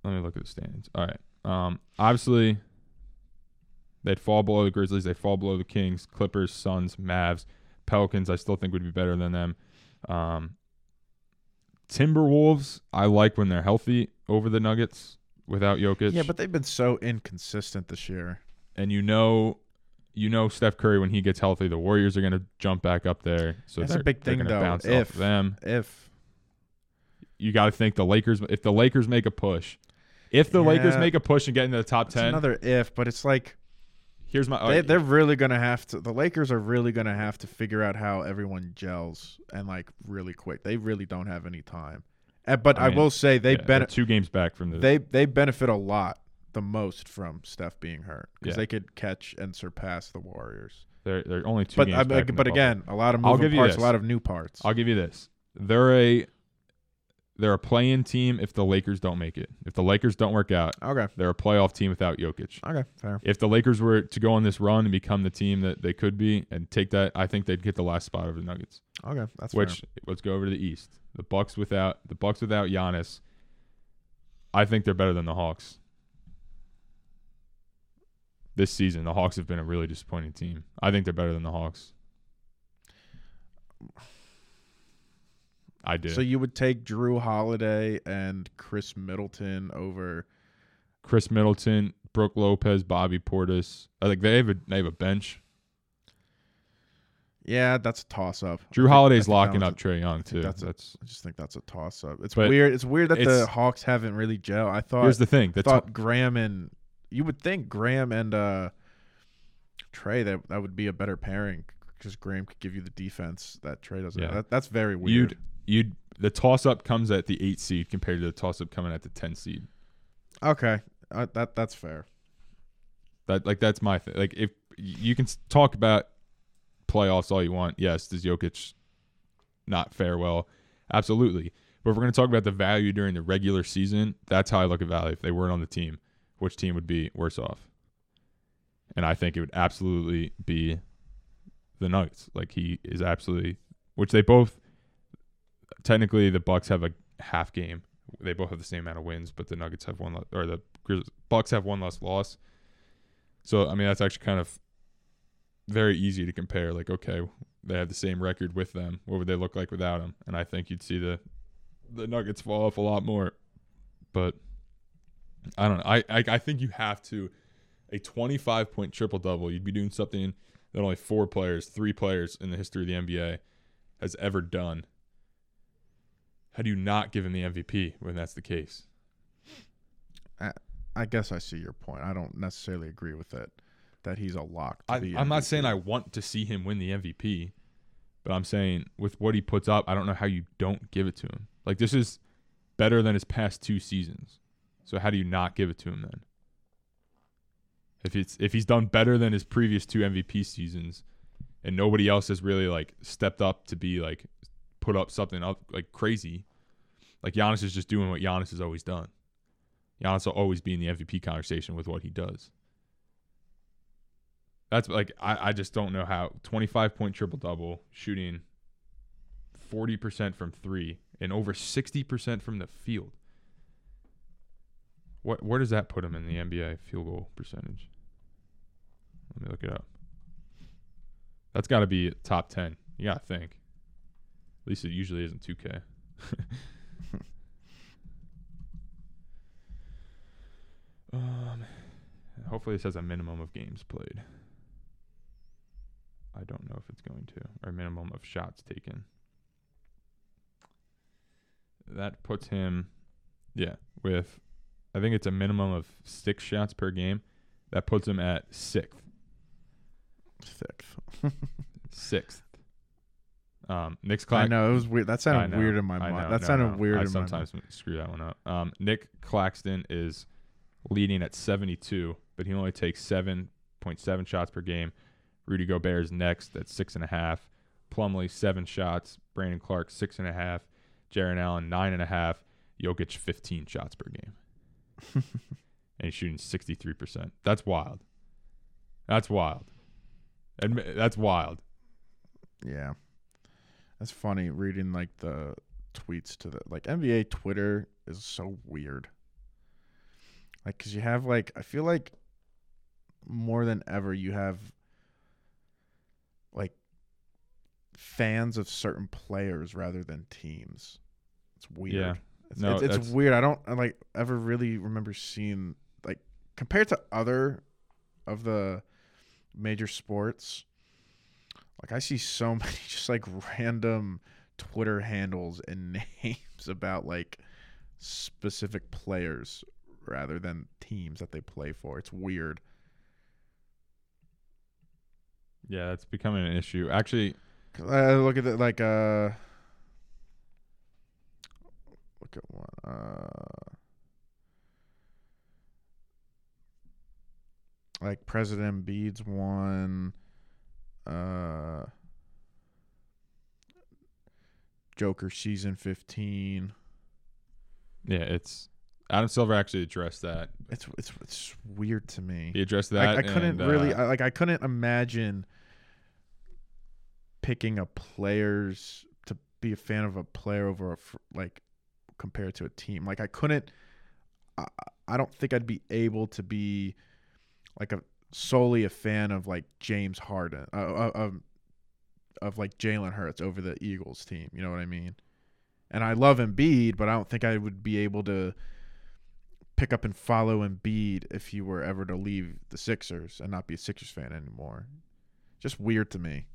Let me look at the standings. All right. Um, obviously, they'd fall below the Grizzlies. They fall below the Kings, Clippers, Suns, Mavs, Pelicans. I still think would be better than them. Um, Timberwolves. I like when they're healthy over the Nuggets without Jokic. Yeah, but they've been so inconsistent this year. and you know, you know Steph Curry when he gets healthy, the Warriors are going to jump back up there. So That's a big thing, though, if- them. If You got to think the Lakers. If the Lakers make a push, if the Lakers make a push and get into the top ten, another if, but it's like here's my. they, they're really gonna have to. The Lakers are really gonna have to figure out how everyone gels and like really quick. They really don't have any time. And, but I I, will say they yeah, benefit. two games back from the. They they benefit a lot the most from Steph being hurt because Yeah. they could catch and surpass the Warriors. they're, they're only two But games I, but the again, a lot of moving parts, this. a lot of new parts. I'll give you this. They're a they're a play-in team if the Lakers don't make it. If the Lakers don't work out, okay, they're a playoff team without Jokic. okay, fair. If the Lakers were to go on this run and become the team that they could be and take that, I think they'd get the last spot over the Nuggets. Okay, that's fair. Which let's go over to the East. The Bucks without the Bucks without Giannis. I think they're better than the Hawks. This season, the Hawks have been a really disappointing team. I think they're better than the Hawks. I do. So you would take Jrue Holiday and Khris Middleton over. Khris Middleton, Brook Lopez, Bobby Portis. I think they have a they have a bench. Yeah, that's a toss up. Jrue Holiday's locking up Trae Young too. that's That's, I just think that's a toss up. It's But weird. It's weird that the Hawks haven't really gel. I thought here's the thing. The thought to- Graham and you would think Graham and uh, Trae that that would be a better pairing because Graham could give you the defense that Trae doesn't. Yeah. That, that's very weird. you'd you'd the toss up comes at the eight seed compared to the toss up coming at the ten seed. okay, uh, that that's fair. That like that's my thing. Like if you can talk about playoffs all you want, yes, does Jokic not fare well? Absolutely. But if we're going to talk about the value during the regular season, that's how I look at value. If they weren't on the team, which team would be worse off? And I think it would absolutely be the Nuggets. Like he is absolutely, which they both technically the Bucks have a half game. They both have the same amount of wins, but the Nuggets have one or the Bucks have one less loss. So I mean that's actually kind of very easy to compare. Like okay, they have the same record with them. What would they look like without them? And I think you'd see the the Nuggets fall off a lot more. But I don't know. I I, I think you have to a 25 point triple double. You'd be doing something that only four players, three players in the history of the NBA has ever done. How do you not give him the MVP when that's the case? I guess I see your point. I don't necessarily agree with it that he's a lock. To I, I'm not saying I want to see him win the MVP, but I'm saying with what he puts up, I don't know how you don't give it to him. Like this is better than his past two seasons. So how do you not give it to him then? If it's if he's done better than his previous two MVP seasons, and nobody else has really like stepped up to be like put up something up like crazy, like Giannis is just doing what Giannis has always done. Giannis will always be in the MVP conversation with what he does. That's like I, I just don't know how 25 point triple double shooting 40% from 3 and over 60% from the field. What where does that put him in the NBA field goal percentage? Let me look it up. That's got to be top 10. You got to think. At least it usually isn't 2K. (laughs) um hopefully this has a minimum of games played. I don't know if it's going to, or minimum of shots taken. That puts him, yeah, with, I think it's a minimum of six shots per game. That puts him at sixth. Sixth. (laughs) Sixth. Um, Nick's I know it was weird. That sounded know, weird in my mind. know, that no, sounded no, weird I in my mind. sometimes screw that one up. Um, Nic Claxton is leading at 72, but he only takes 7.7 shots per game. Rudy Gobert is next at six and a half. Plumlee seven shots. Brandon Clarke six and a half. Jarrett Allen nine and a half. Jokic 15 shots per game, (laughs) and he's shooting 63 percent. That's wild. That's wild. Admi- that's wild. Yeah, that's funny reading like the tweets to the like NBA Twitter is so weird. Like, cause you have like I feel like more than ever you have like fans of certain players rather than teams. It's weird. Yeah. It's, No, it's, it's weird. I don't I, like ever really remember seeing like compared to other of the major sports. Like I see so (laughs) many just like random Twitter handles and (laughs) names about like specific players rather than teams that they play for. It's weird. Yeah, that's becoming an issue. Actually, I look at it like uh look at one uh like President Embiid's one uh Joker season 15 yeah, it's Adam Silver actually addressed that. it's it's it's weird to me He addressed that. I, I couldn't and, really uh, I, like I couldn't imagine picking a players to be a fan of a player over a like compared to a team. Like I couldn't. I, I don't think I'd be able to be like a solely a fan of like James Harden uh, uh, of of like Jalen Hurts over the Eagles team. You know what I mean? And I love Embiid, but I don't think I would be able to pick up and follow Embiid if he were ever to leave the Sixers and not be a Sixers fan anymore. Just weird to me.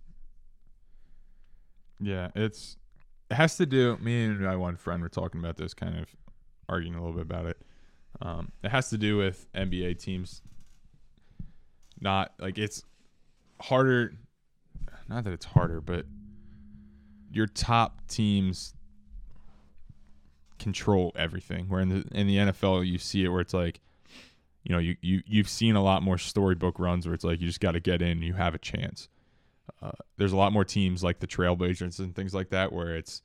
Yeah, it's it has to do. Me and my one friend were talking about this, kind of arguing a little bit about it. Um, it has to do with NBA teams. Not like it's harder. Not that it's harder, but your top teams control everything. Where in the in the NFL, you see it where it's like, you know, you you you've seen a lot more storybook runs where it's like you just got to get in, you have a chance. Uh, there's a lot more teams like the Trailblazers and things like that where it's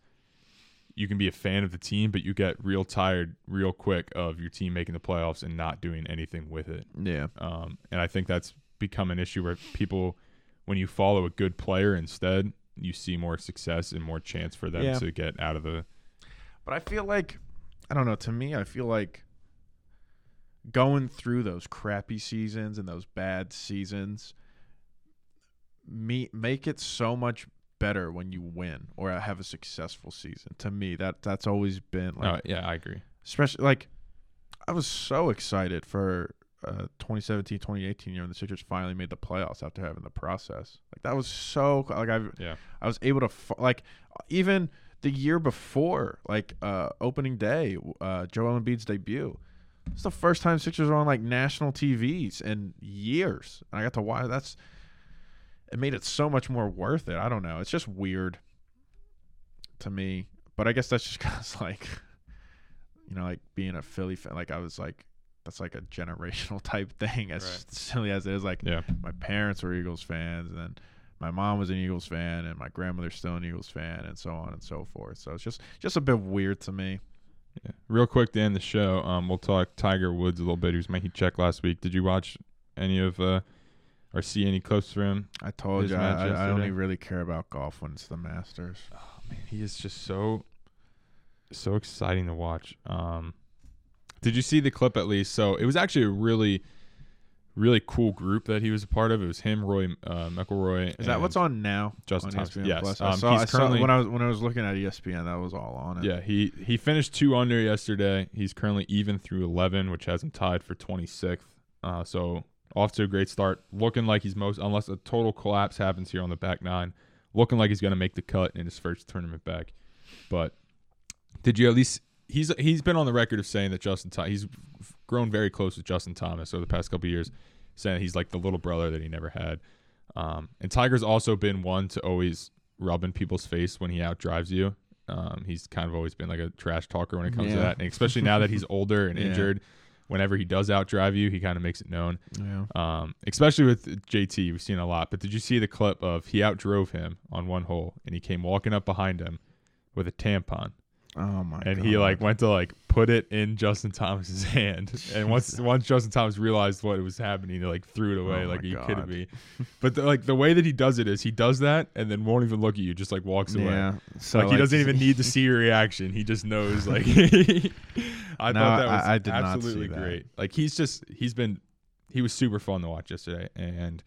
you can be a fan of the team, but you get real tired real quick of your team making the playoffs and not doing anything with it. Yeah. Um, and I think that's become an issue where people, when you follow a good player instead, you see more success and more chance for them Yeah. to get out of the. But I feel like I don't know, to me I feel like going through those crappy seasons and those bad seasons me make it so much better when you win or have a successful season. To me that that's always been like oh, yeah, I agree. especially like I was so excited for uh 2017 2018 year when the Sixers finally made the playoffs after having the process. Like that was so like I Yeah. I was able to like even the year before, like uh, opening day, uh, Joel Embiid's debut. It's the first time Sixers are on like national TVs in years, and I got to watch. That's it made it so much more worth it. I don't know. It's just weird to me, but I guess that's just because (laughs) like you know, like being a Philly fan. Like I was like, that's like a generational (laughs) type thing. As Right. silly as it is, like Yeah. my parents were Eagles fans, and then my mom was an Eagles fan, and my grandmother's still an Eagles fan, and so on and so forth. So it's just just a bit weird to me. Yeah. Real quick to end the show, um, we'll talk Tiger Woods a little bit. He was making check last week. Did you watch any of uh, or see any clips from him? I told His you, match I, I yesterday? only really care about golf when it's the Masters. Oh man, he is just so so exciting to watch. Um, did you see the clip at least? So it was actually a really really cool group that he was a part of. It was him, Roy uh, McIlroy. Is that what's on now? Justin on Thomas, ESPN yes. Plus? I Um, saw, he's I saw when I was when I was looking at ESPN, that was all on it. Yeah, he he finished two under yesterday. He's currently even through eleven, which has him tied for twenty sixth. Uh, so off to a great start. Looking like he's most, unless a total collapse happens here on the back nine, looking like he's going to make the cut in his first tournament back. But did you at least? He's he's been on the record of saying that Justin Thomas. He's grown very close with Justin Thomas over the past couple of years, saying he's like the little brother that he never had. Um, and Tiger's also been one to always rub in people's face when he outdrives you. Um, he's kind of always been like a trash talker when it comes to that, and especially now that he's (laughs) older and Yeah. injured. Whenever he does outdrive you, he kind of makes it known. yeah. Um, especially with JT, we've seen a lot. But did you see the clip of he outdrove him on one hole, and he came walking up behind him with a tampon, Oh my. God. And God. he like went to like put it in Justin Thomas's (laughs) hand, and once (laughs) once Justin Thomas realized what was happening, he like threw it away. Oh like, are you kidding me? (laughs) But the, like the way that he does it is he does that and then won't even look at you, just like walks away. Yeah. So like, he doesn't even need to see your reaction. He just knows. Like I No, thought that was I- I did not see absolutely that. great. Like he's just he's been he was super fun to watch yesterday, and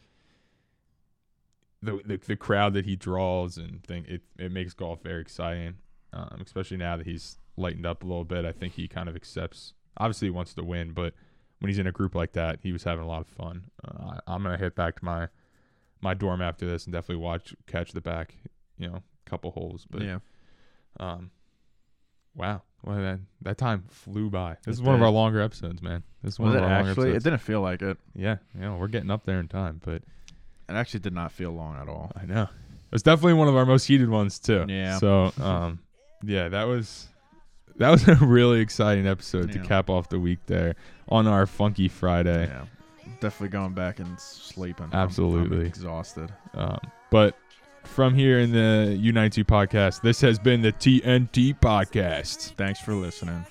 the the, the crowd that he draws and thing it it makes golf very exciting. Um, especially now that he's lightened up a little bit. I think he kind of accepts. Obviously, he wants to win, but when he's in a group like that, he was having a lot of fun. Uh, I, I'm gonna hit back to my my dorm after this and definitely watch catch the back, you know, couple holes. But yeah. um, wow, well that that time flew by. This is It one of our longer episodes, man. This is one Was of our longer actually? It didn't feel like it. yeah, you know, we're getting up there in time, but It actually did not feel long at all. I know it was definitely one of our most heated ones too. Yeah. So um, yeah, that was that was (laughs) a really exciting episode to cap off the week there on our Funky Friday. Yeah. Definitely going back and sleeping. I'm- I'm Absolutely. exhausted. Um, but from here in the U92 podcast, this has been the TNT podcast. Thanks for listening.